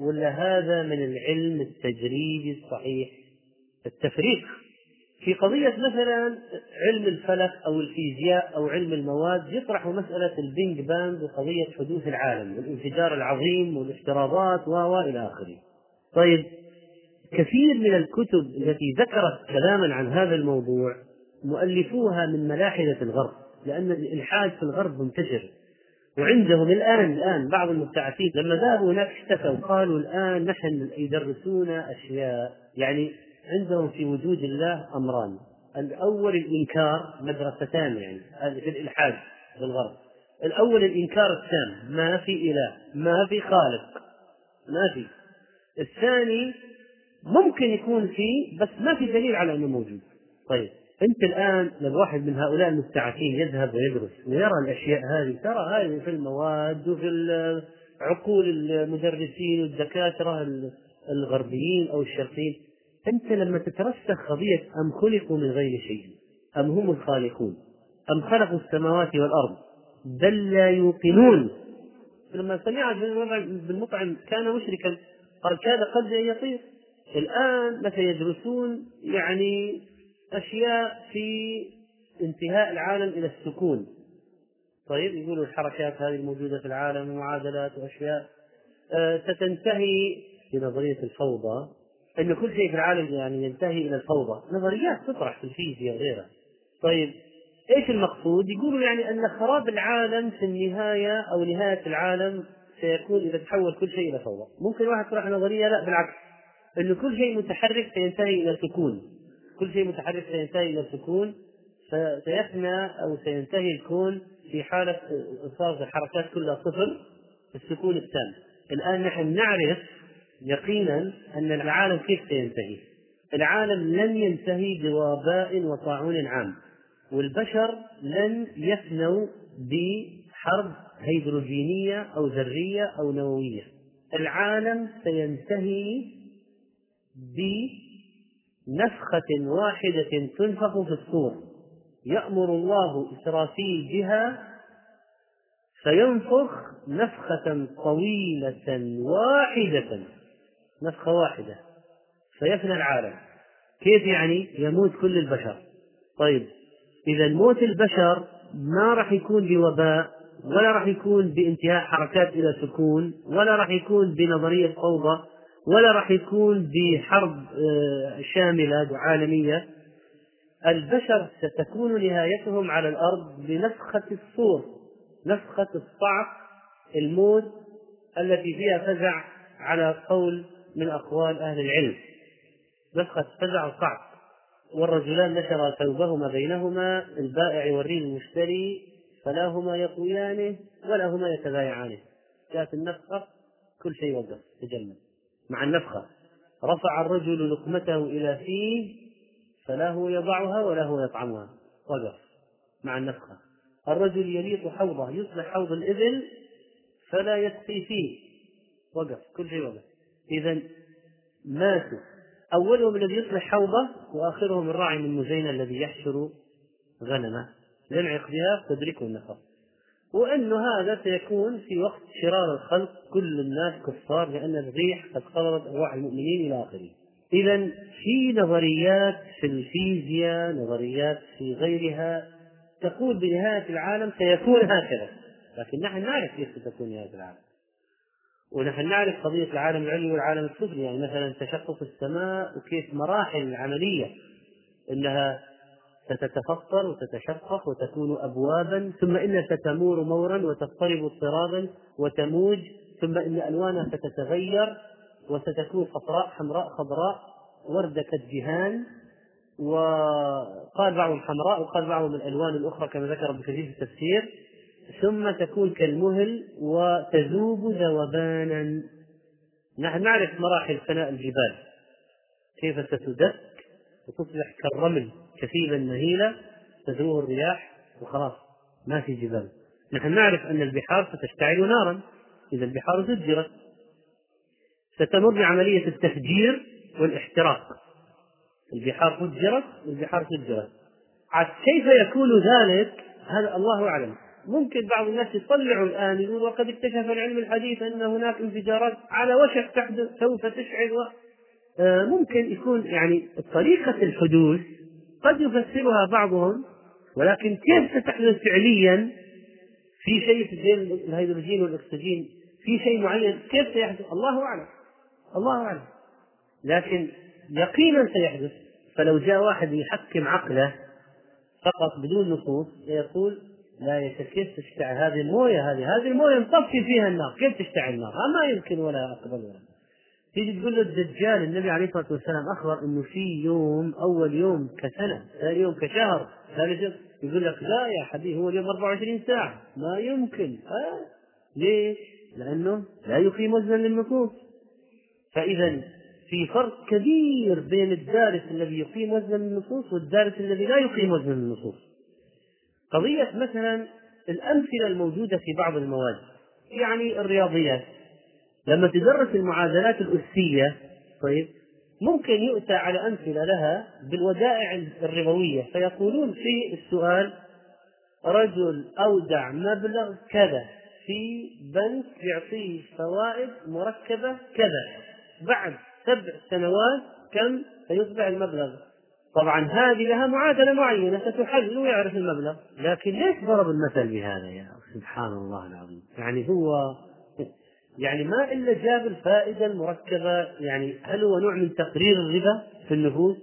ولا هذا من العلم التجريبي الصحيح؟ التفريق. في قضية مثلا علم الفلك أو الفيزياء أو علم المواد يطرح مسألة ال Big Bang وقضية حدوث العالم والانفجار العظيم والافتراضات و إلى آخره. طيب كثير من الكتب التي ذكرت كلاما عن هذا الموضوع مؤلفوها من ملاحدة الغرب لأن الإلحاد في الغرب منتشر وعندهم الآن الآن بعض المبتعثين لما ذهبوا هناك اشتكوا قالوا الآن نحن يدرسون أشياء يعني عندهم في وجود الله أمران. الأول الإنكار مدرستان يعني في الإلحاد في الغرب. الأول الإنكار التام ما في إله ما في خالق ما في. الثاني ممكن يكون فيه بس ما في دليل على أنه موجود. طيب أنت الآن لو واحد من هؤلاء المبتعثين يذهب ويدرس ويرى الأشياء هذه ترى هذه في المواد وفي عقول المدرسين والدكاترة الغربيين أو الشرقيين أنت لما تترسخ قضية أم خلقوا من غير شيء أم هم الخالقون أم خلقوا السماوات والأرض بل لا يوقنون. لما سمع بالمطعم كان مشركا قال كاد قلبي أن يطير. الآن متى يدرسون يعني أشياء في انتهاء العالم إلى السكون. طيب يقولوا الحركات هذه الموجودة في العالم ومعادلات وأشياء. آه ستنتهي في نظرية الفوضى. أن كل شيء في العالم يعني ينتهي إلى الفوضى. نظريات تطرح في الفيزياء وغيرها. طيب إيش المقصود؟ يقولوا يعني أن خراب العالم في النهاية أو نهاية العالم سيكون إذا تحول كل شيء إلى فوضى، ممكن واحد يطرح نظرية لا بالعكس. انه كل شيء متحرك سينتهي إلى سكون، كل شيء متحرك سينتهي إلى سكون فسيفنى أو سينتهي الكون في حالة صارت الحركات كلها صفر السكون التام. الآن نحن نعرف يقينا أن العالم كيف سينتهي؟ العالم لن ينتهي بوباء وطاعون عام والبشر لن يفنوا بحرب هيدروجينية أو ذرية أو نووية. العالم سينتهي بنفخة واحدة تنفخ في الصور. يأمر الله إسرافيل بها فينفخ نفخة طويلة واحدة. نفخة واحدة. فيفنى العالم. كيف يعني؟ يموت كل البشر. طيب إذا موت البشر ما راح يكون بوباء ولا راح يكون بانتهاء حركات إلى سكون ولا راح يكون بنظرية فوضى ولا راح يكون بحرب آه، شاملة عالمية. البشر ستكون نهايتهم على الأرض بنفخة الصور نفخة الصعق الموت التي فيها فزع على قول من أقوال أهل العلم. نفخة فزع وصعق والرجلان نشرا ثوبهما بينهما البائع يوريه المشتري فلا هما يقويانه ولا هما يتبايعانه. جاءت النفخة كل شيء وقف تجمد مع النفخة. رفع الرجل لقمته إلى فيه فلا هو يضعها ولا هو يطعمها. وقف. مع النفخة. الرجل يليق حوضه يصبح حوض الإبل فلا يسقي فيه. وقف. كل شيء وقف. إذا ماتوا. أولهم الذي يصلح حوضه وآخرهم الراعي من مزينة الذي يحشر غنمه ينعق بها تدركه النفر وأن هذا سيكون في وقت شرار الخلق كل الناس كفار لأن الريح قد قبضت أرواح المؤمنين إلى آخره. إذا في نظريات في الفيزياء نظريات في غيرها تقول بنهاية العالم سيكون هكذا. لكن نحن نعرف كيف ستكون نهاية العالم. ونحن نعرف قضية العالم العلوي والعالم السفلي يعني مثلا تشقق السماء وكيف مراحل العملية إنها ستتفطر وتتشقق وتكون ابوابا ثم إنها ستمور مورا وتضطرب اضطرابا وتموج ثم إن ألوانها ستتغير وستكون صفراء حمراء خضراء وردة كالجهان. وقال بعضهم حمراء وقال بعضهم الألوان الأخرى كما ذكر ابن كثير في التفسير. ثم تكون كالمهل وتذوب ذوبانا. نحن نعرف مراحل فناء الجبال. كيف ستدك وتصبح كالرمل كثيبا مهيلا تذروه الرياح وخلاص ما في جبال. نحن نعرف أن البحار ستشتعل نارا. إذا البحار زجرت. ستمر بعملية التفجير والاحتراق. البحار فجرت والبحار فجرت عاد كيف يكون ذلك؟ هذا الله أعلم. ممكن بعض الناس يطلعوا الآن يقول وقد اكتشف العلم الحديث أن هناك انفجارات على وشك تحدث سوف تشعل و... آه ممكن يكون يعني طريقة الحدوث قد يفسرها بعضهم ولكن كيف ستحدث فعليا؟ في شيء زي الهيدروجين والأكسجين في شيء معين كيف سيحدث؟ الله أعلم الله أعلم. لكن يقينا سيحدث. فلو جاء واحد يحكم عقله فقط بدون نصوص يقول لا كيف تشتعل هذه الموية هذه هذه الموية نطفي فيها النار كيف تشتعل النار؟ ما يمكن ولا أقبل ولا تيجي تقول له الدجال النبي عليه الصلاة والسلام أخبر إنه في يوم أول يوم كسنة ثاني يوم كشهر ثالث يوم يقول لك لا يا حبيبي هو اليوم 24 ساعة ما يمكن آه. ليش؟ لأنه لا يقيم وزنا للنصوص فإذا في فرق كبير بين الدارس الذي يقيم وزن النصوص والدارس الذي لا يقيم وزن النصوص قضية مثلا الأمثلة الموجودة في بعض المواد يعني الرياضيات. لما تدرس المعادلات الأسية طيب ممكن يؤتى على أمثلة لها بالودائع الربوية فيقولون في السؤال رجل أودع مبلغ كذا في بنك يعطيه فوائد مركبة كذا بعد سبع سنوات كم؟ سيصبح المبلغ. طبعا هذه لها معادلة معينة ستحل ويعرف المبلغ. لكن ليش ضرب المثل بهذا يا سبحان الله العظيم. يعني هو يعني ما إلا جاب الفائدة المركبة يعني هل هو نوع من تقرير الربا في النفوس؟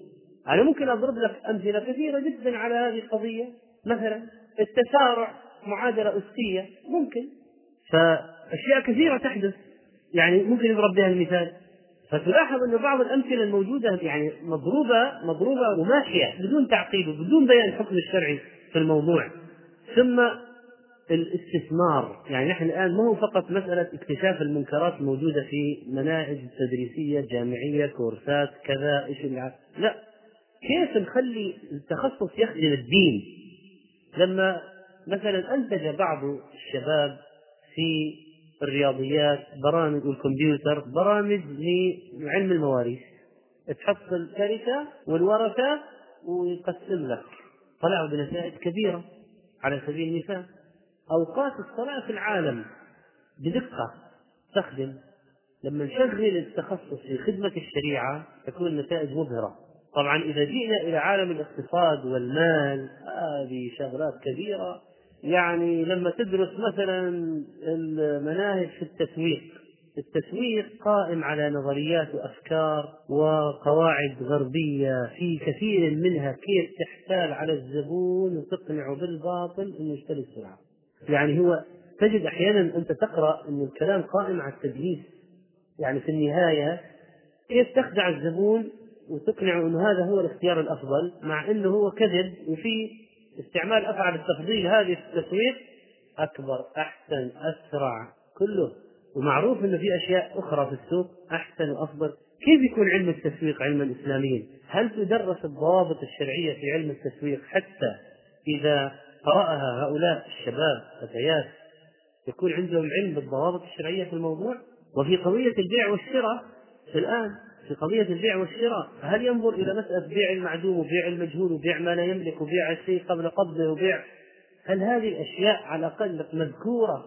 أنا ممكن أضرب لك أمثلة كثيرة جدا على هذه القضية. مثلا التسارع معادلة أسية ممكن. فأشياء كثيرة تحدث. يعني ممكن يضرب بها المثال. فتلاحظ أن بعض الأمثلة الموجودة يعني مضروبة مضروبة وماشية بدون تعقيد وبدون بيان الحكم الشرعي في الموضوع. ثم الاستثمار. يعني نحن الآن ما هو فقط مسألة اكتشاف المنكرات الموجودة في مناهج تدريسية جامعية كورسات كذا إيش لا. كيف نخلي التخصص يخدم الدين؟ لما مثلا أنتج بعض الشباب في الرياضيات برامج والكمبيوتر برامج لعلم المواريث. تحط التركة والورثة ويقسم لك. طلعوا بنتائج كبيرة على سبيل المثال. أوقات الصلاة في العالم بدقة تخدم. لما نشغل التخصص في خدمة الشريعة تكون النتائج مبهرة. طبعا إذا جئنا إلى عالم الاقتصاد والمال هذه شغلات كبيرة. يعني لما تدرس مثلا المناهج في التسويق التسويق قائم على نظريات وأفكار وقواعد غربية في كثير منها كيف تحتال على الزبون وتقنعه بالباطل إنه يشتري السلعه. يعني هو تجد أحيانا أنت تقرأ إن الكلام قائم على التدليس يعني في النهاية كيف تخدع الزبون وتقنعه إنه هذا هو الاختيار الأفضل مع إنه هو كذب وفي استعمال افعال التفضيل هذه في التسويق أكبر أحسن أسرع كله ومعروف إنه في أشياء أخرى في السوق أحسن وأفضل كيف يكون علم التسويق علما اسلاميا؟ هل تدرس الضوابط الشرعية في علم التسويق حتى إذا قرأها هؤلاء الشباب فتيات يكون عندهم علم بالضوابط الشرعية في الموضوع؟ وفي قضية البيع والشراء الآن في قضية البيع والشراء هل ينظر إلى مسألة بيع المعدوم وبيع المجهول وبيع ما لا يملك وبيع الشيء قبل قبضه وبيع؟ هل هذه الأشياء على الأقل مذكورة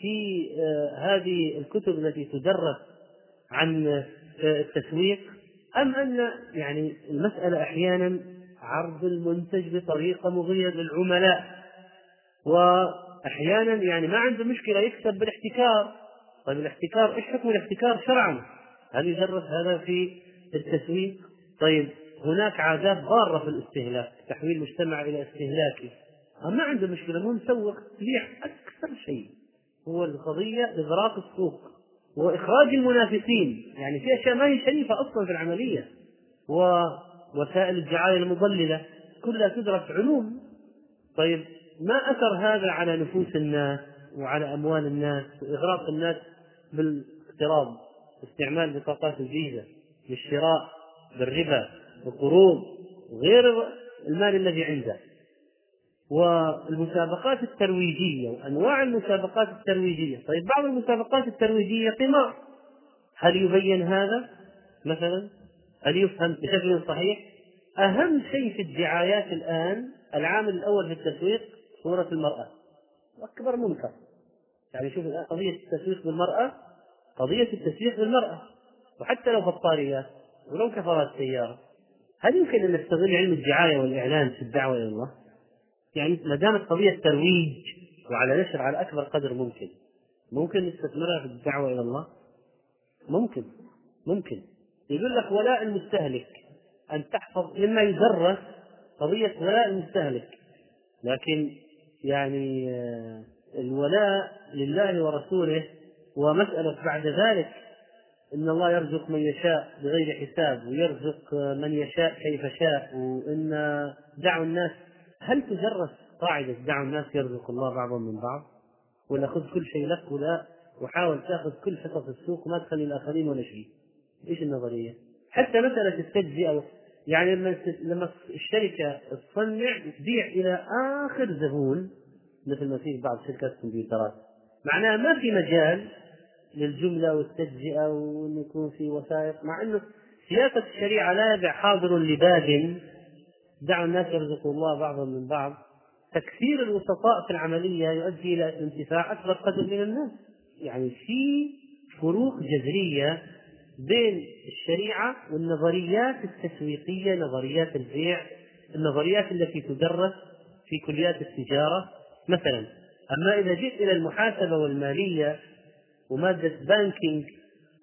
في آه، هذه الكتب التي تدرس عن آه، التسويق؟ أم أن يعني المسألة أحيانا عرض المنتج بطريقة مغرية للعملاء؟ وأحيانا يعني ما عنده مشكلة يكسب بالاحتكار. طيب الاحتكار إيش حكم الاحتكار شرعا؟ هل يدرس هذا في التسويق؟ طيب هناك عادات ضارة في الاستهلاك تحويل المجتمع إلى استهلاكي. ما عنده مشكلة هو مسوق تبيع أكثر شيء. هو القضية إغراق السوق وإخراج المنافسين. يعني في أشياء ما هي شريفة أصلا في العملية. ووسائل الدعاية المضللة كلها تدرس علوم. طيب ما أثر هذا على نفوس الناس وعلى أموال الناس وإغراق الناس بالاقتراض استعمال بطاقات الفيزا للشراء بالربا وقروض وغير المال الذي عنده. والمسابقات الترويجية وأنواع المسابقات الترويجية. طيب بعض المسابقات الترويجية قمار. هل يبين هذا؟ مثلا هل يفهم بشكل صحيح؟ أهم شيء في الدعايات الآن العامل الأول في التسويق صورة المرأة. أكبر منكر يعني شوف الآن قضية التسويق بالمرأة. قضية التسويق بالمرأة وحتى لو بطاريات ولو كفرات سيارة هل يمكن أن نستغل علم الدعاية والإعلان في الدعوة إلى الله؟ يعني ما دامت قضية ترويج وعلى نشر على أكبر قدر ممكن ممكن نستثمرها في الدعوة إلى الله؟ ممكن ممكن يقول لك ولاء المستهلك أن تحفظ مما يدرس قضية ولاء المستهلك لكن يعني آه، الولاء لله ورسوله ومسألة بعد ذلك إن الله يرزق من يشاء بغير حساب ويرزق من يشاء كيف شاء. وإن دعوا الناس هل تدرس قاعدة دعوا الناس يرزق الله بعضهم من بعض؟ ولا خذ كل شيء لك ولا وحاول تأخذ كل حصص السوق وما تخلي الآخرين ولا شيء. إيش النظرية؟ حتى مسألة التجزئة يعني لما لما الشركة تصنع تبيع إلى آخر زبون مثل ما في بعض شركات الكمبيوترات معناها ما في مجال للجملة والتجزئة وأن يكون في وثائق مع أنه سياسة الشريعة لا يبع حاضر لباد دعوا الناس يرزقوا الله بعضهم من بعض. تكثير الوسطاء في العملية يؤدي إلى انتفاع أكبر قدر من الناس. يعني في فروق جذرية بين الشريعة والنظريات التسويقية نظريات البيع النظريات التي تدرس في كليات التجارة. مثلا أما إذا جئت إلى المحاسبة والمالية ومادة بانكينج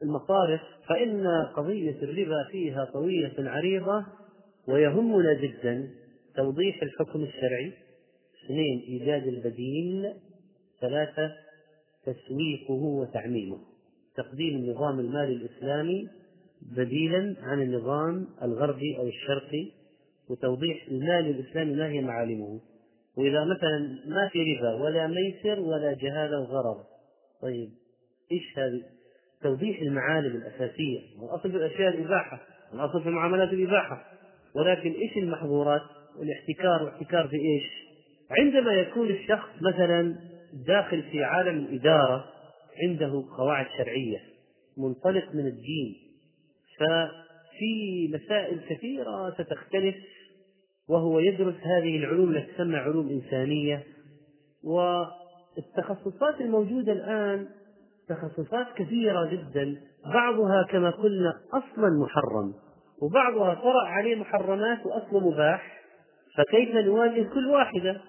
المصارف فإن قضية الربا فيها طويلة عريضة ويهمنا جدا توضيح الحكم الشرعي. اثنين إيجاد البديل. ثلاثة تسويقه وتعميمه. تقديم النظام المالي الإسلامي بديلا عن النظام الغربي أو الشرقي وتوضيح المال الإسلامي ما هي معالمه. وإذا مثلا ما في ربا ولا ميسر ولا جهالة وغرر. طيب إيش هذه؟ توضيح المعالم الأساسية الأصل في الأشياء الإباحة الأصل في المعاملات الإباحة ولكن إيش المحظورات؟ الاحتكار واحتكار في إيش؟ عندما يكون الشخص مثلا داخل في عالم الإدارة عنده قواعد شرعية منطلق من الدين ففي مسائل كثيرة ستختلف وهو يدرس هذه العلوم التي تسمى علوم إنسانية والتخصصات الموجودة الآن تخصصات كثيرة جدا بعضها كما قلنا أصلا محرم وبعضها طرأ عليه محرمات وأصله مباح فكيف نواجه كل واحدة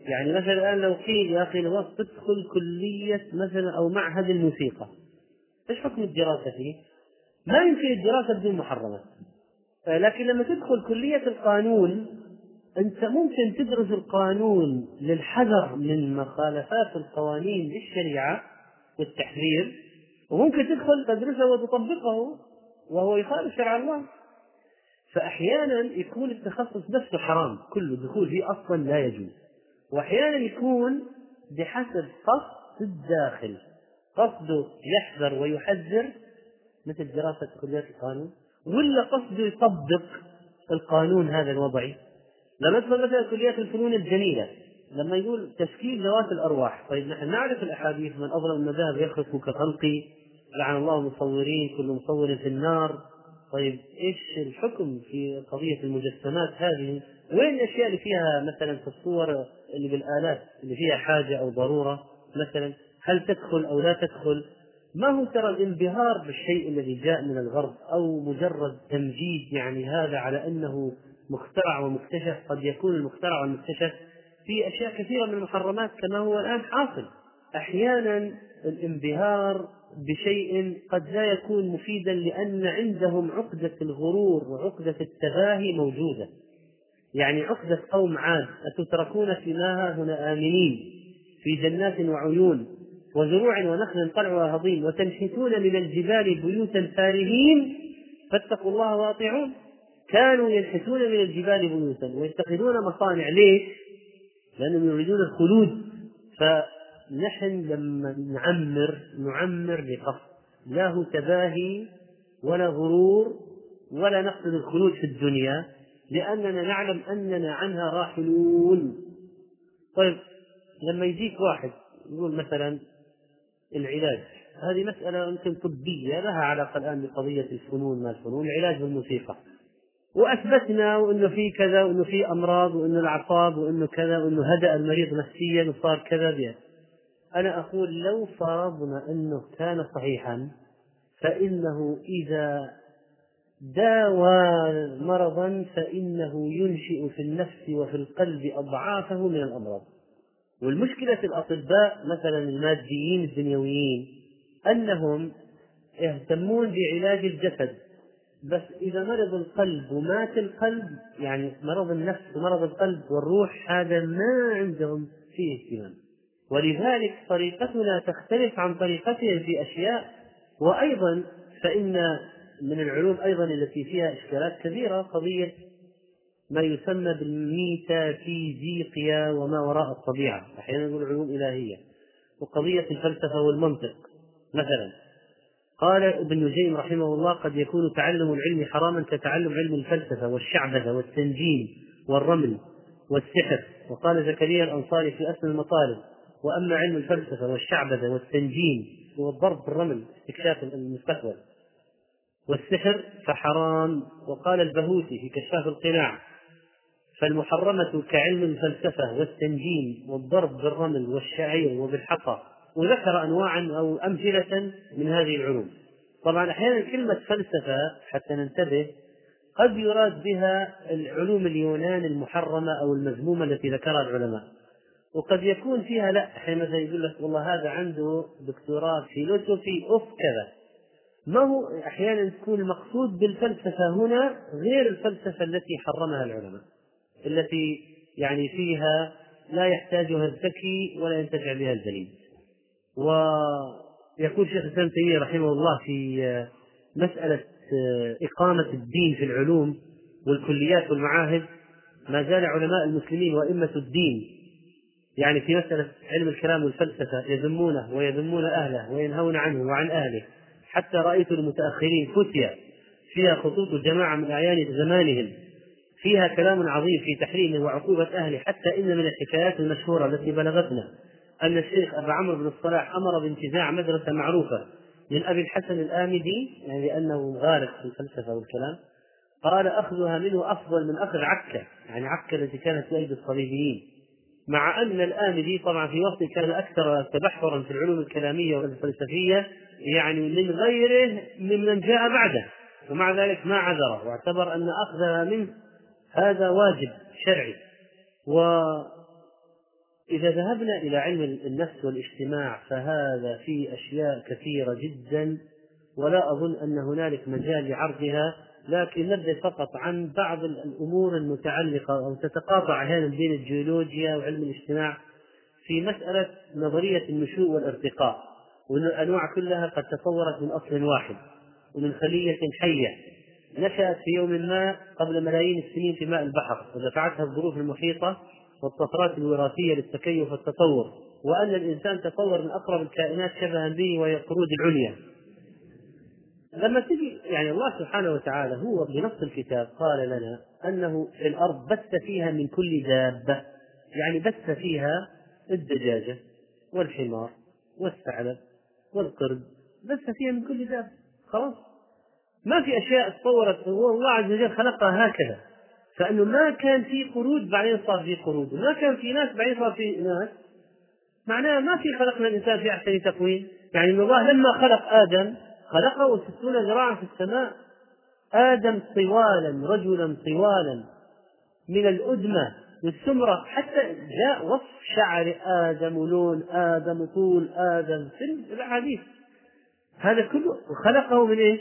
يعني مثلا الآن لو قيل يا أخي نواف تدخل كلية مثلا أو معهد الموسيقى إيش حكم الدراسة فيه؟ ما يمكن الدراسة بدون محرمات لكن لما تدخل كلية القانون أنت ممكن تدرس القانون للحذر من مخالفات القوانين للشريعة والتحذير وممكن تدخل تدرسه وتطبقه وهو يخالف شرع الله. فأحيانا يكون التخصص نفسه حرام كل الدخول فيه أصلا لا يجوز. وأحيانا يكون بحسب قصد الداخل قصده يحذر ويحذر مثل دراسة كليات القانون ولا قصده يطبق القانون هذا الوضعي. لما ندخل مثلا كليات الفنون الجميلة لما يقول تشكيل ذوات الأرواح طيب نحن نعرف الأحاديث من أظلم المذاهب يخلق كخلقي لعن الله المصورين كل مصور في النار طيب إيش الحكم في قضية المجسمات هذه؟ وين الأشياء اللي فيها مثلا في الصور اللي بالآلات اللي فيها حاجة أو ضرورة مثلا هل تدخل أو لا تدخل؟ ما هو ترى الانبهار بالشيء الذي جاء من الغرب أو مجرد تمجيد يعني هذا على أنه مخترع ومكتشف قد يكون المخترع والمكتشف في أشياء كثيرة من المحرمات كما هو الآن حاصل. أحيانا الانبهار بشيء قد لا يكون مفيدا لأن عندهم عقدة الغرور وعقدة التباهي موجودة. يعني عقدة قوم عاد أتتركون فيما هنا آمنين في جنات وعيون وزروع ونخل طلعها هضيم وتنحتون من الجبال بيوتا فارهين فاتقوا الله وأطيعون. كانوا ينحتون من الجبال بيوتا ويتخذون مصانع ليش؟ لأنهم يريدون الخلود. فنحن لما نعمر نعمر لقصد. لا هو تباهي ولا غرور ولا نقصد الخلود في الدنيا لأننا نعلم أننا عنها راحلون. طيب لما يجيك واحد يقول مثلا العلاج هذه مسألة يمكن طبية لها علاقة الآن بقضية الفنون ما الفنون العلاج بالموسيقى وأثبتنا وأنه في كذا وأنه في أمراض وأنه الأعصاب وأنه كذا وأنه هدأ المريض نفسيا وصار كذا بيه. أنا أقول لو فرضنا أنه كان صحيحا فإنه إذا داوى مرضا فإنه ينشئ في النفس وفي القلب أضعافه من الأمراض والمشكلة في الأطباء مثلا الماديين الدنيويين أنهم يهتمون بعلاج الجسد بس إذا مرض القلب ومات القلب يعني مرض النفس ومرض القلب والروح هذا ما عندهم فيه اهتمام. ولذلك طريقتنا تختلف عن طريقتهم في أشياء. وأيضا فإن من العلوم أيضا التي فيها إشكالات كبيرة قضية ما يسمى بالميتافيزيقيا وما وراء الطبيعة. أحيانا نقول علوم إلهية. وقضية الفلسفة والمنطق مثلا. قال ابن نجيم رحمه الله قد يكون تعلم العلم حراما كتعلم علم الفلسفة والشعبذة والتنجيم والرمل والسحر. وقال زكريا الأنصاري في أسم المطالب وأما علم الفلسفة والشعبذة والتنجيم والضرب بالرمل استكشاف المستقبل والسحر فحرام. وقال البهوتي في كشاف القناع فالمحرمة كعلم الفلسفة والتنجيم والضرب بالرمل والشعير وبالحصى وذكر أنواعا أو أمثلة من هذه العلوم. طبعا أحيانا كلمة فلسفة حتى ننتبه قد يراد بها العلوم اليونان المحرمة أو المذمومة التي ذكرها العلماء. وقد يكون فيها لا حين مثلا يقول لك والله هذا عنده دكتوراه فيلوسوفي أوف كذا. ما هو أحيانا تكون المقصود بالفلسفة هنا غير الفلسفة التي حرمها العلماء التي يعني فيها لا يحتاجها الذكي ولا ينتفع بها الجليد ويقول شيخ الإسلام تيمية رحمه الله في مسألة إقامة الدين في العلوم والكليات والمعاهد ما زال علماء المسلمين وأئمة الدين يعني في مسألة علم الكلام والفلسفة يذمونه ويذمون أهله وينهون عنه وعن أهله حتى رأيت المتأخرين فتيا فيها خطوط جماعة من أعيان زمانهم فيها كلام عظيم في تحريمه وعقوبة أهله حتى إن من الحكايات المشهورة التي بلغتنا. أن الشيخ أبا عمرو بن الصلاح أمر بانتزاع مدرسة معروفة من أبي الحسن الآمدي يعني لأنه غارق في الفلسفة والكلام قال أخذها منه أفضل من أخذ عكا يعني عكا التي كانت في الصليبيين. مع أن الآمدي طبعا في وقته كان أكثر تبحرا في العلوم الكلامية والفلسفية يعني من غيره ممن جاء بعده ومع ذلك ما عذره واعتبر أن أخذها منه هذا واجب شرعي. وإذا ذهبنا إلى علم النفس والاجتماع فهذا في أشياء كثيرة جدا ولا أظن أن هنالك مجال لعرضها لكن نبدأ فقط عن بعض الأمور المتعلقة أو تتقاطع أحيانا بين الجيولوجيا وعلم الاجتماع في مسألة نظرية النشوء والارتقاء وأن الأنواع كلها قد تطورت من أصل واحد ومن خلية حية. نشأت في يوم ما قبل ملايين السنين في ماء البحر ودفعتها الظروف المحيطة والطفرات الوراثية للتكيف والتطور وأن الإنسان تطور من أقرب الكائنات شبها به وهي القرود العليا. لما تجي يعني الله سبحانه وتعالى هو بنص الكتاب قال لنا أنه في الأرض بث فيها من كل دابة. يعني بث فيها الدجاجة والحمار والثعلب والقرد. بث فيها من كل دابة. خلاص. ما في أشياء تطورت. الله عز وجل خلقها هكذا. فإنه ما كان في قرود بعدين صار في قرود. وما كان في ناس بعدين صار في ناس. معناها ما في خلقنا الإنسان في أحسن تقويم. يعني ان الله لما خلق آدم خلقه ستون ذراعا في السماء. آدم طوالا رجلا طوالا. من الأدمة والسمرة. حتى جاء وصف شعر آدم لون آدم طول آدم في الأحاديث. هذا كله خلقه من إيش؟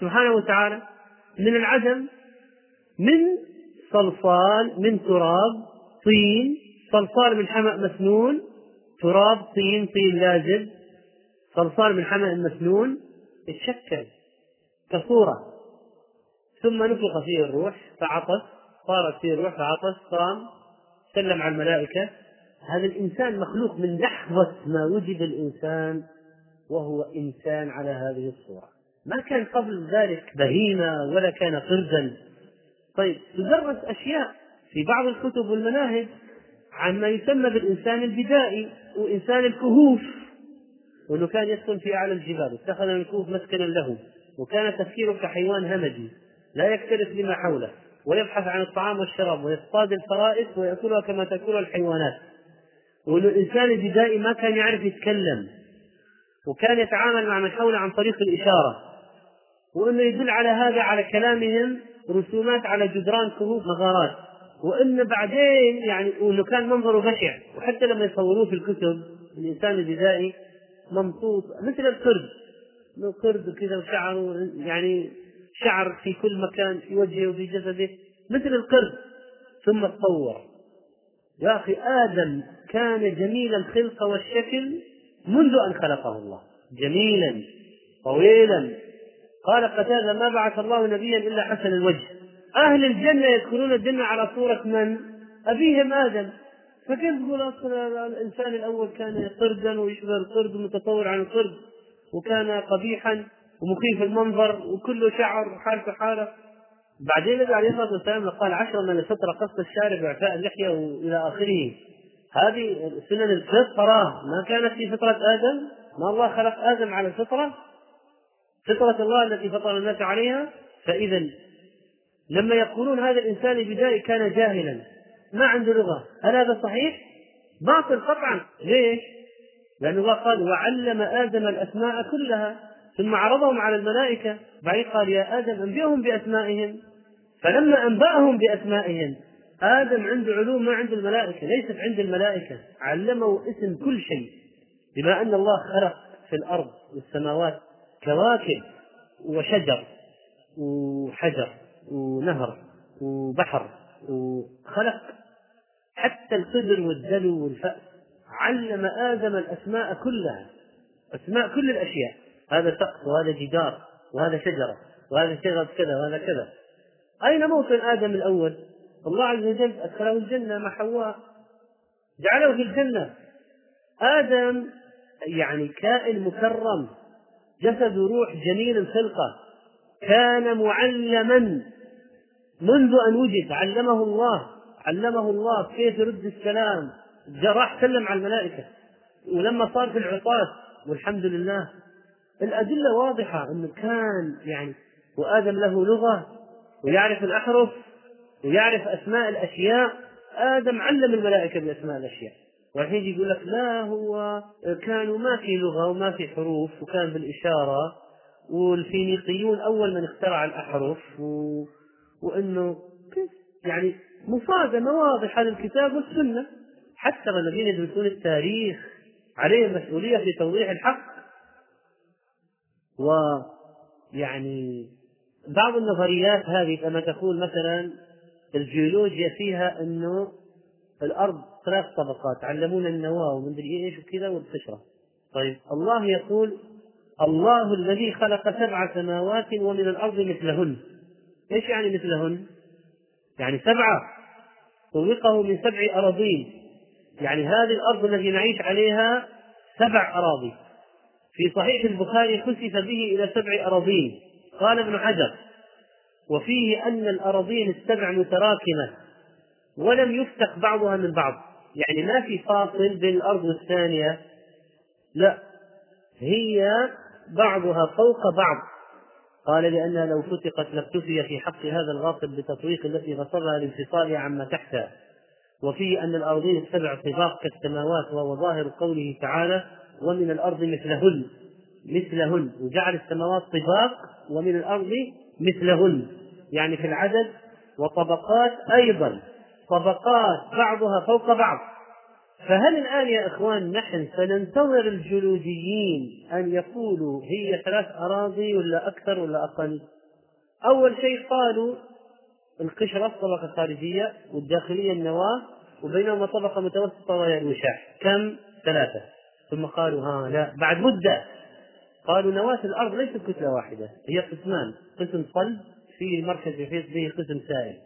سبحانه وتعالى. من العدم. من صلصال من تراب طين. صلصال من حمأ مسنون تراب طين طين لازب صلصال من حمأ مسنون يتشكل كصورة. ثم نفخ فيه الروح فعطس صارت فيه الروح فعطس قام سلم على الملائكة. هذا الإنسان مخلوق من لحظة ما وجد الإنسان وهو إنسان على هذه الصورة. ما كان قبل ذلك بهيمة ولا كان قردا. طيب تدرس أشياء في بعض الكتب والمناهج عن ما يسمى بالإنسان البدائي وإنسان الكهوف وأنه كان يسكن في أعلى الجبال اتخذ من الكهوف مسكنا له وكان تفكيره كحيوان همجي لا يكترث لما حوله ويبحث عن الطعام والشراب ويصطاد الفرائس ويأكلها كما تأكلها الحيوانات. وأنه الإنسان البدائي ما كان يعرف يتكلم وكان يتعامل مع من حوله عن طريق الإشارة. وأنه يدل على هذا على كلامهم رسومات على جدران كهوف مغارات. وأن بعدين يعني وأنه كان منظره بشع. وحتى لما يصوروه في الكتب الإنسان البدائي ممطوط مثل القرد. له قرد وكذا وشعره يعني شعر في كل مكان في وجهه وفي جسده مثل القرد. ثم تطور. يا أخي آدم كان جميل الخلق والشكل منذ أن خلقه الله. جميلا طويلا. قال قتادة ما بعث الله نبيا إلا حسن الوجه. أهل الجنة يدخلون الجنة على صورة من؟ أبيهم آدم. فكيف تقول أصلا الإنسان الأول كان قردا ويشبه القرد ومتطور عن القرد وكان قبيحا ومخيف المنظر وكله شعر وحالته حالة؟ بعدين النبي عليه الصلاة والسلام قال عشرة من الفطرة قص الشارب وإعفاء اللحية وإلى آخره. هذه سنن الفطرة. ما كانت في فطرة آدم؟ ما الله خلق آدم على الفطرة؟ فطرة الله التي فطر الناس عليها فإذا لما يقولون هذا الإنسان البدائي كان جاهلا ما عنده لغة هل هذا صحيح؟ باطل قطعا. ليش؟ لأن الله قال وعلم آدم الأسماء كلها ثم عرضهم على الملائكة. بعدين قال يا آدم أنبئهم بأسمائهم. فلما أنبأهم بأسمائهم آدم عنده علوم ما عند الملائكة ليست عند الملائكة. علمه اسم كل شيء بما أن الله خلق في الأرض والسماوات. كواكب وشجر وحجر ونهر وبحر وخلق. حتى القدر والدلو والفأس. علم آدم الأسماء كلها. أسماء كل الأشياء. هذا سقف وهذا جدار وهذا شجرة وهذا شجرة كذا وهذا كذا. أين موطن آدم الأول؟ الله عز وجل أدخله الجنة مع حواء. جعله في الجنة. آدم يعني كائن مكرم. جسد روح جميل الخلقة. كان معلما منذ أن وجد. علمه الله. علمه الله كيف يرد السلام. راح سلم على الملائكة. ولما صار في العطاة والحمد لله. الأدلة واضحة أنه كان يعني وآدم له لغة ويعرف الأحرف ويعرف أسماء الأشياء. آدم علم الملائكة بأسماء الأشياء. والحين يقول لك لا هو كانوا ما في لغة وما في حروف وكان بالإشارة والفينيقيون أول من اخترع الأحرف و... وأنه يعني مصادمة واضحة للكتاب والسنة. حتى الذين يدرسون التاريخ عليهم مسؤولية في توضيح الحق. ويعني بعض النظريات هذه كما تقول مثلا الجيولوجيا فيها إنه الأرض ثلاث طبقات علمونا النواة ومدري إيش وكذا والقشره طيب الله يقول الله الذي خلق سبع سماوات ومن الأرض مثلهن. إيش يعني مثلهن؟ يعني سبعة. طوقه من سبع أراضين. يعني هذه الأرض التي نعيش عليها سبع أراضي. في صحيح البخاري خسف به إلى سبع أراضين. قال ابن حجر وفيه أن الأراضين السبع متراكمة ولم يفتق بعضها من بعض. يعني ما في فاصل بين الأرض والثانية. لا هي بعضها فوق بعض. قال لأنها لو فتقت لاكتفي في حق هذا الغاصب بتطويق التي غصبها لانفصالها عما تحتها. وفيه أن الأرضين السبع طباق كالسماوات وهو ظاهر قوله تعالى ومن الأرض مثلهن مثلهن. وجعل السماوات طباق ومن الأرض مثلهن. يعني في العدد وطبقات أيضا. طبقات بعضها فوق بعض. فهل الآن يا إخوان نحن سننتظر الجيولوجيين أن يقولوا هي ثلاث أراضي ولا أكثر ولا أقل؟ أول شيء قالوا القشرة الطبقة الخارجية والداخلية النواة وبينهما طبقة متوسطة وهي الوشاح. كم؟ ثلاثة. ثم قالوا ها لا بعد مدة. قالوا نواة الأرض ليست كتلة واحدة هي قسمان قسم صلب فيه مركز يحيط به قسم سائل.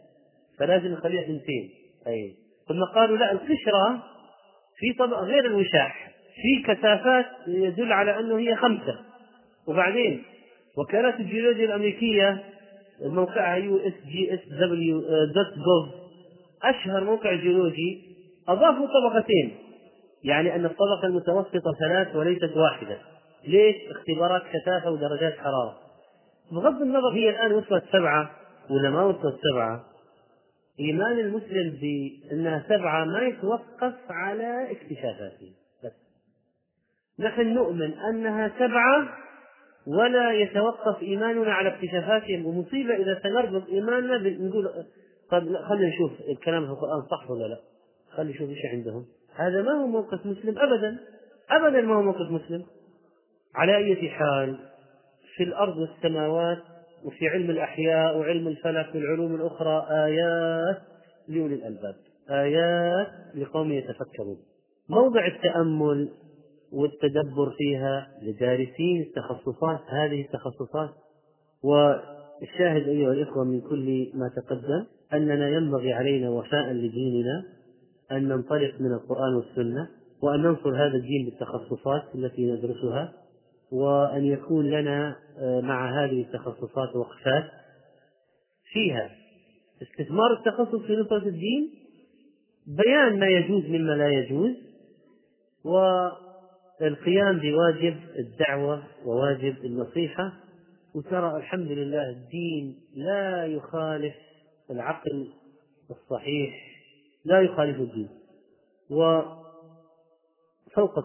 فلازم نخليها اثنتين أي ثم قالوا لا القشرة في طبق غير الوشاح في كثافات يدل على أنه هي خمسة. وبعدين وكالات الجيولوجيا الأمريكية موقعها USGS w dot gov أشهر موقع جيولوجي أضافوا طبقتين. يعني أن الطبقة المتوسطة ثلاث وليست واحدة. ليش؟ اختبارات كثافة ودرجات حرارة. بغض النظر هي الآن وصلت سبعة ولا ما وصلت سبعة؟ إيمان المسلم بأنها سبعة ما يتوقف على اكتشافاته. بس. نحن نؤمن أنها سبعة ولا يتوقف إيماننا على اكتشافاتهم ومصيبة إذا سنربط إيماننا نقول طيب خلينا نشوف الكلام في القرآن صح ولا لا. خلينا نشوف إيش عندهم. هذا ما هو موقف مسلم أبدا. أبدا ما هو موقف مسلم. على أي حال في الأرض والسماوات وفي علم الأحياء وعلم الفلك والعلوم الأخرى آيات لأولي الألباب آيات لقوم يتفكرون. موضع التأمل والتدبر فيها لدارسين التخصصات هذه التخصصات والشاهد أيها الإخوة من كل ما تقدم أننا ينبغي علينا وفاء لديننا أن ننطلق من القرآن والسنة وأن ننصر هذا الدين بالتخصصات التي ندرسها. وأن يكون لنا آه، مع هذه التخصصات وقفات فيها استثمار التخصص في نصرة الدين بيان ما يجوز مما لا يجوز والقيام بواجب الدعوة وواجب النصيحة. وترى الحمد لله الدين لا يخالف العقل الصحيح لا يخالف الدين. وفوق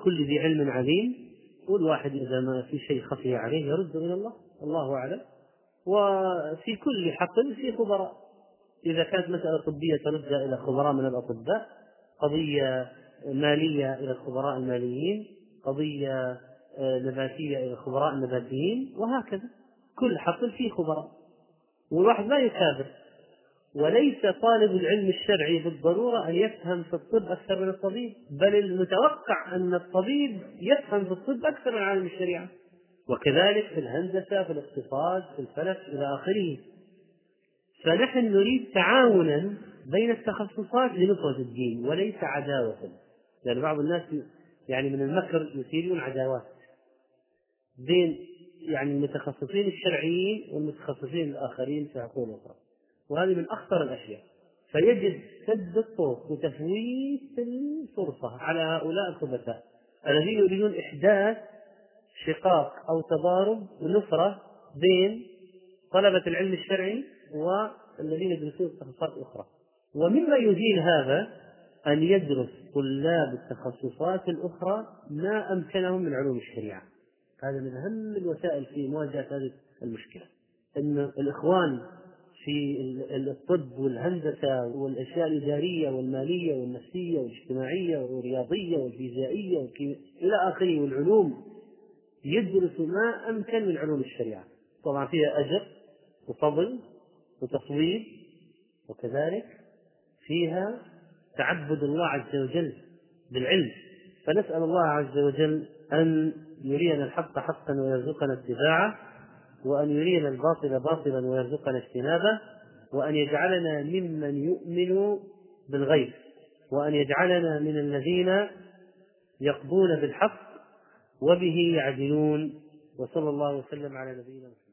كل ذي علم عليم والواحد إذا ما في شيء خفي عليه يرد إلى الله الله أعلم. وفي كل حقل في خبراء. إذا كانت مسألة طبية ترد إلى خبراء من الأطباء قضية مالية إلى الخبراء الماليين قضية آه، نباتية إلى الخبراء النباتيين وهكذا. كل حقل فيه خبراء. والواحد لا يكابر. وليس طالب العلم الشرعي بالضرورة أن يفهم في الطب أكثر من الطبيب بل المتوقع أن الطبيب يفهم في الطب أكثر من عالم الشريعة. وكذلك في الهندسة في الاقتصاد في الفلك إلى آخره. فنحن نريد تعاونا بين التخصصات لنصرة الدين وليس عداوة. لأن بعض الناس يعني من المكر يثيرون عداوات بين يعني المتخصصين الشرعيين والمتخصصين الآخرين في عقول أخرى وهذه من أخطر الأشياء. فيجب سد الطرق وتفويت الفرصة على هؤلاء الخبثاء الذين يريدون إحداث شقاق أو تضارب ونفرة بين طلبة العلم الشرعي والذين يدرسون التخصصات الأخرى ومما يزيل هذا أن يدرس طلاب التخصصات الأخرى ما أمكنهم من علوم الشريعة. هذا من أهم الوسائل في مواجهة هذه المشكلة. أن الإخوان في الطب والهندسة والأشياء الإدارية والمالية والنفسية والاجتماعية والرياضية والفيزيائية إلى آخره. والعلوم يدرس ما أمكن من علوم الشريعة. طبعا فيها أجر وفضل وتصويب وكذلك فيها تعبد الله عز وجل بالعلم. فنسأل الله عز وجل أن يرينا الحق حقا ويرزقنا اتباعه. وأن يرينا الباطل باطلا ويرزقنا اجتنابه وأن يجعلنا ممن يؤمن بالغيب وأن يجعلنا من الذين يقضون بالحق وبه يعدلون. وصلى الله وسلم على نبينا محمد.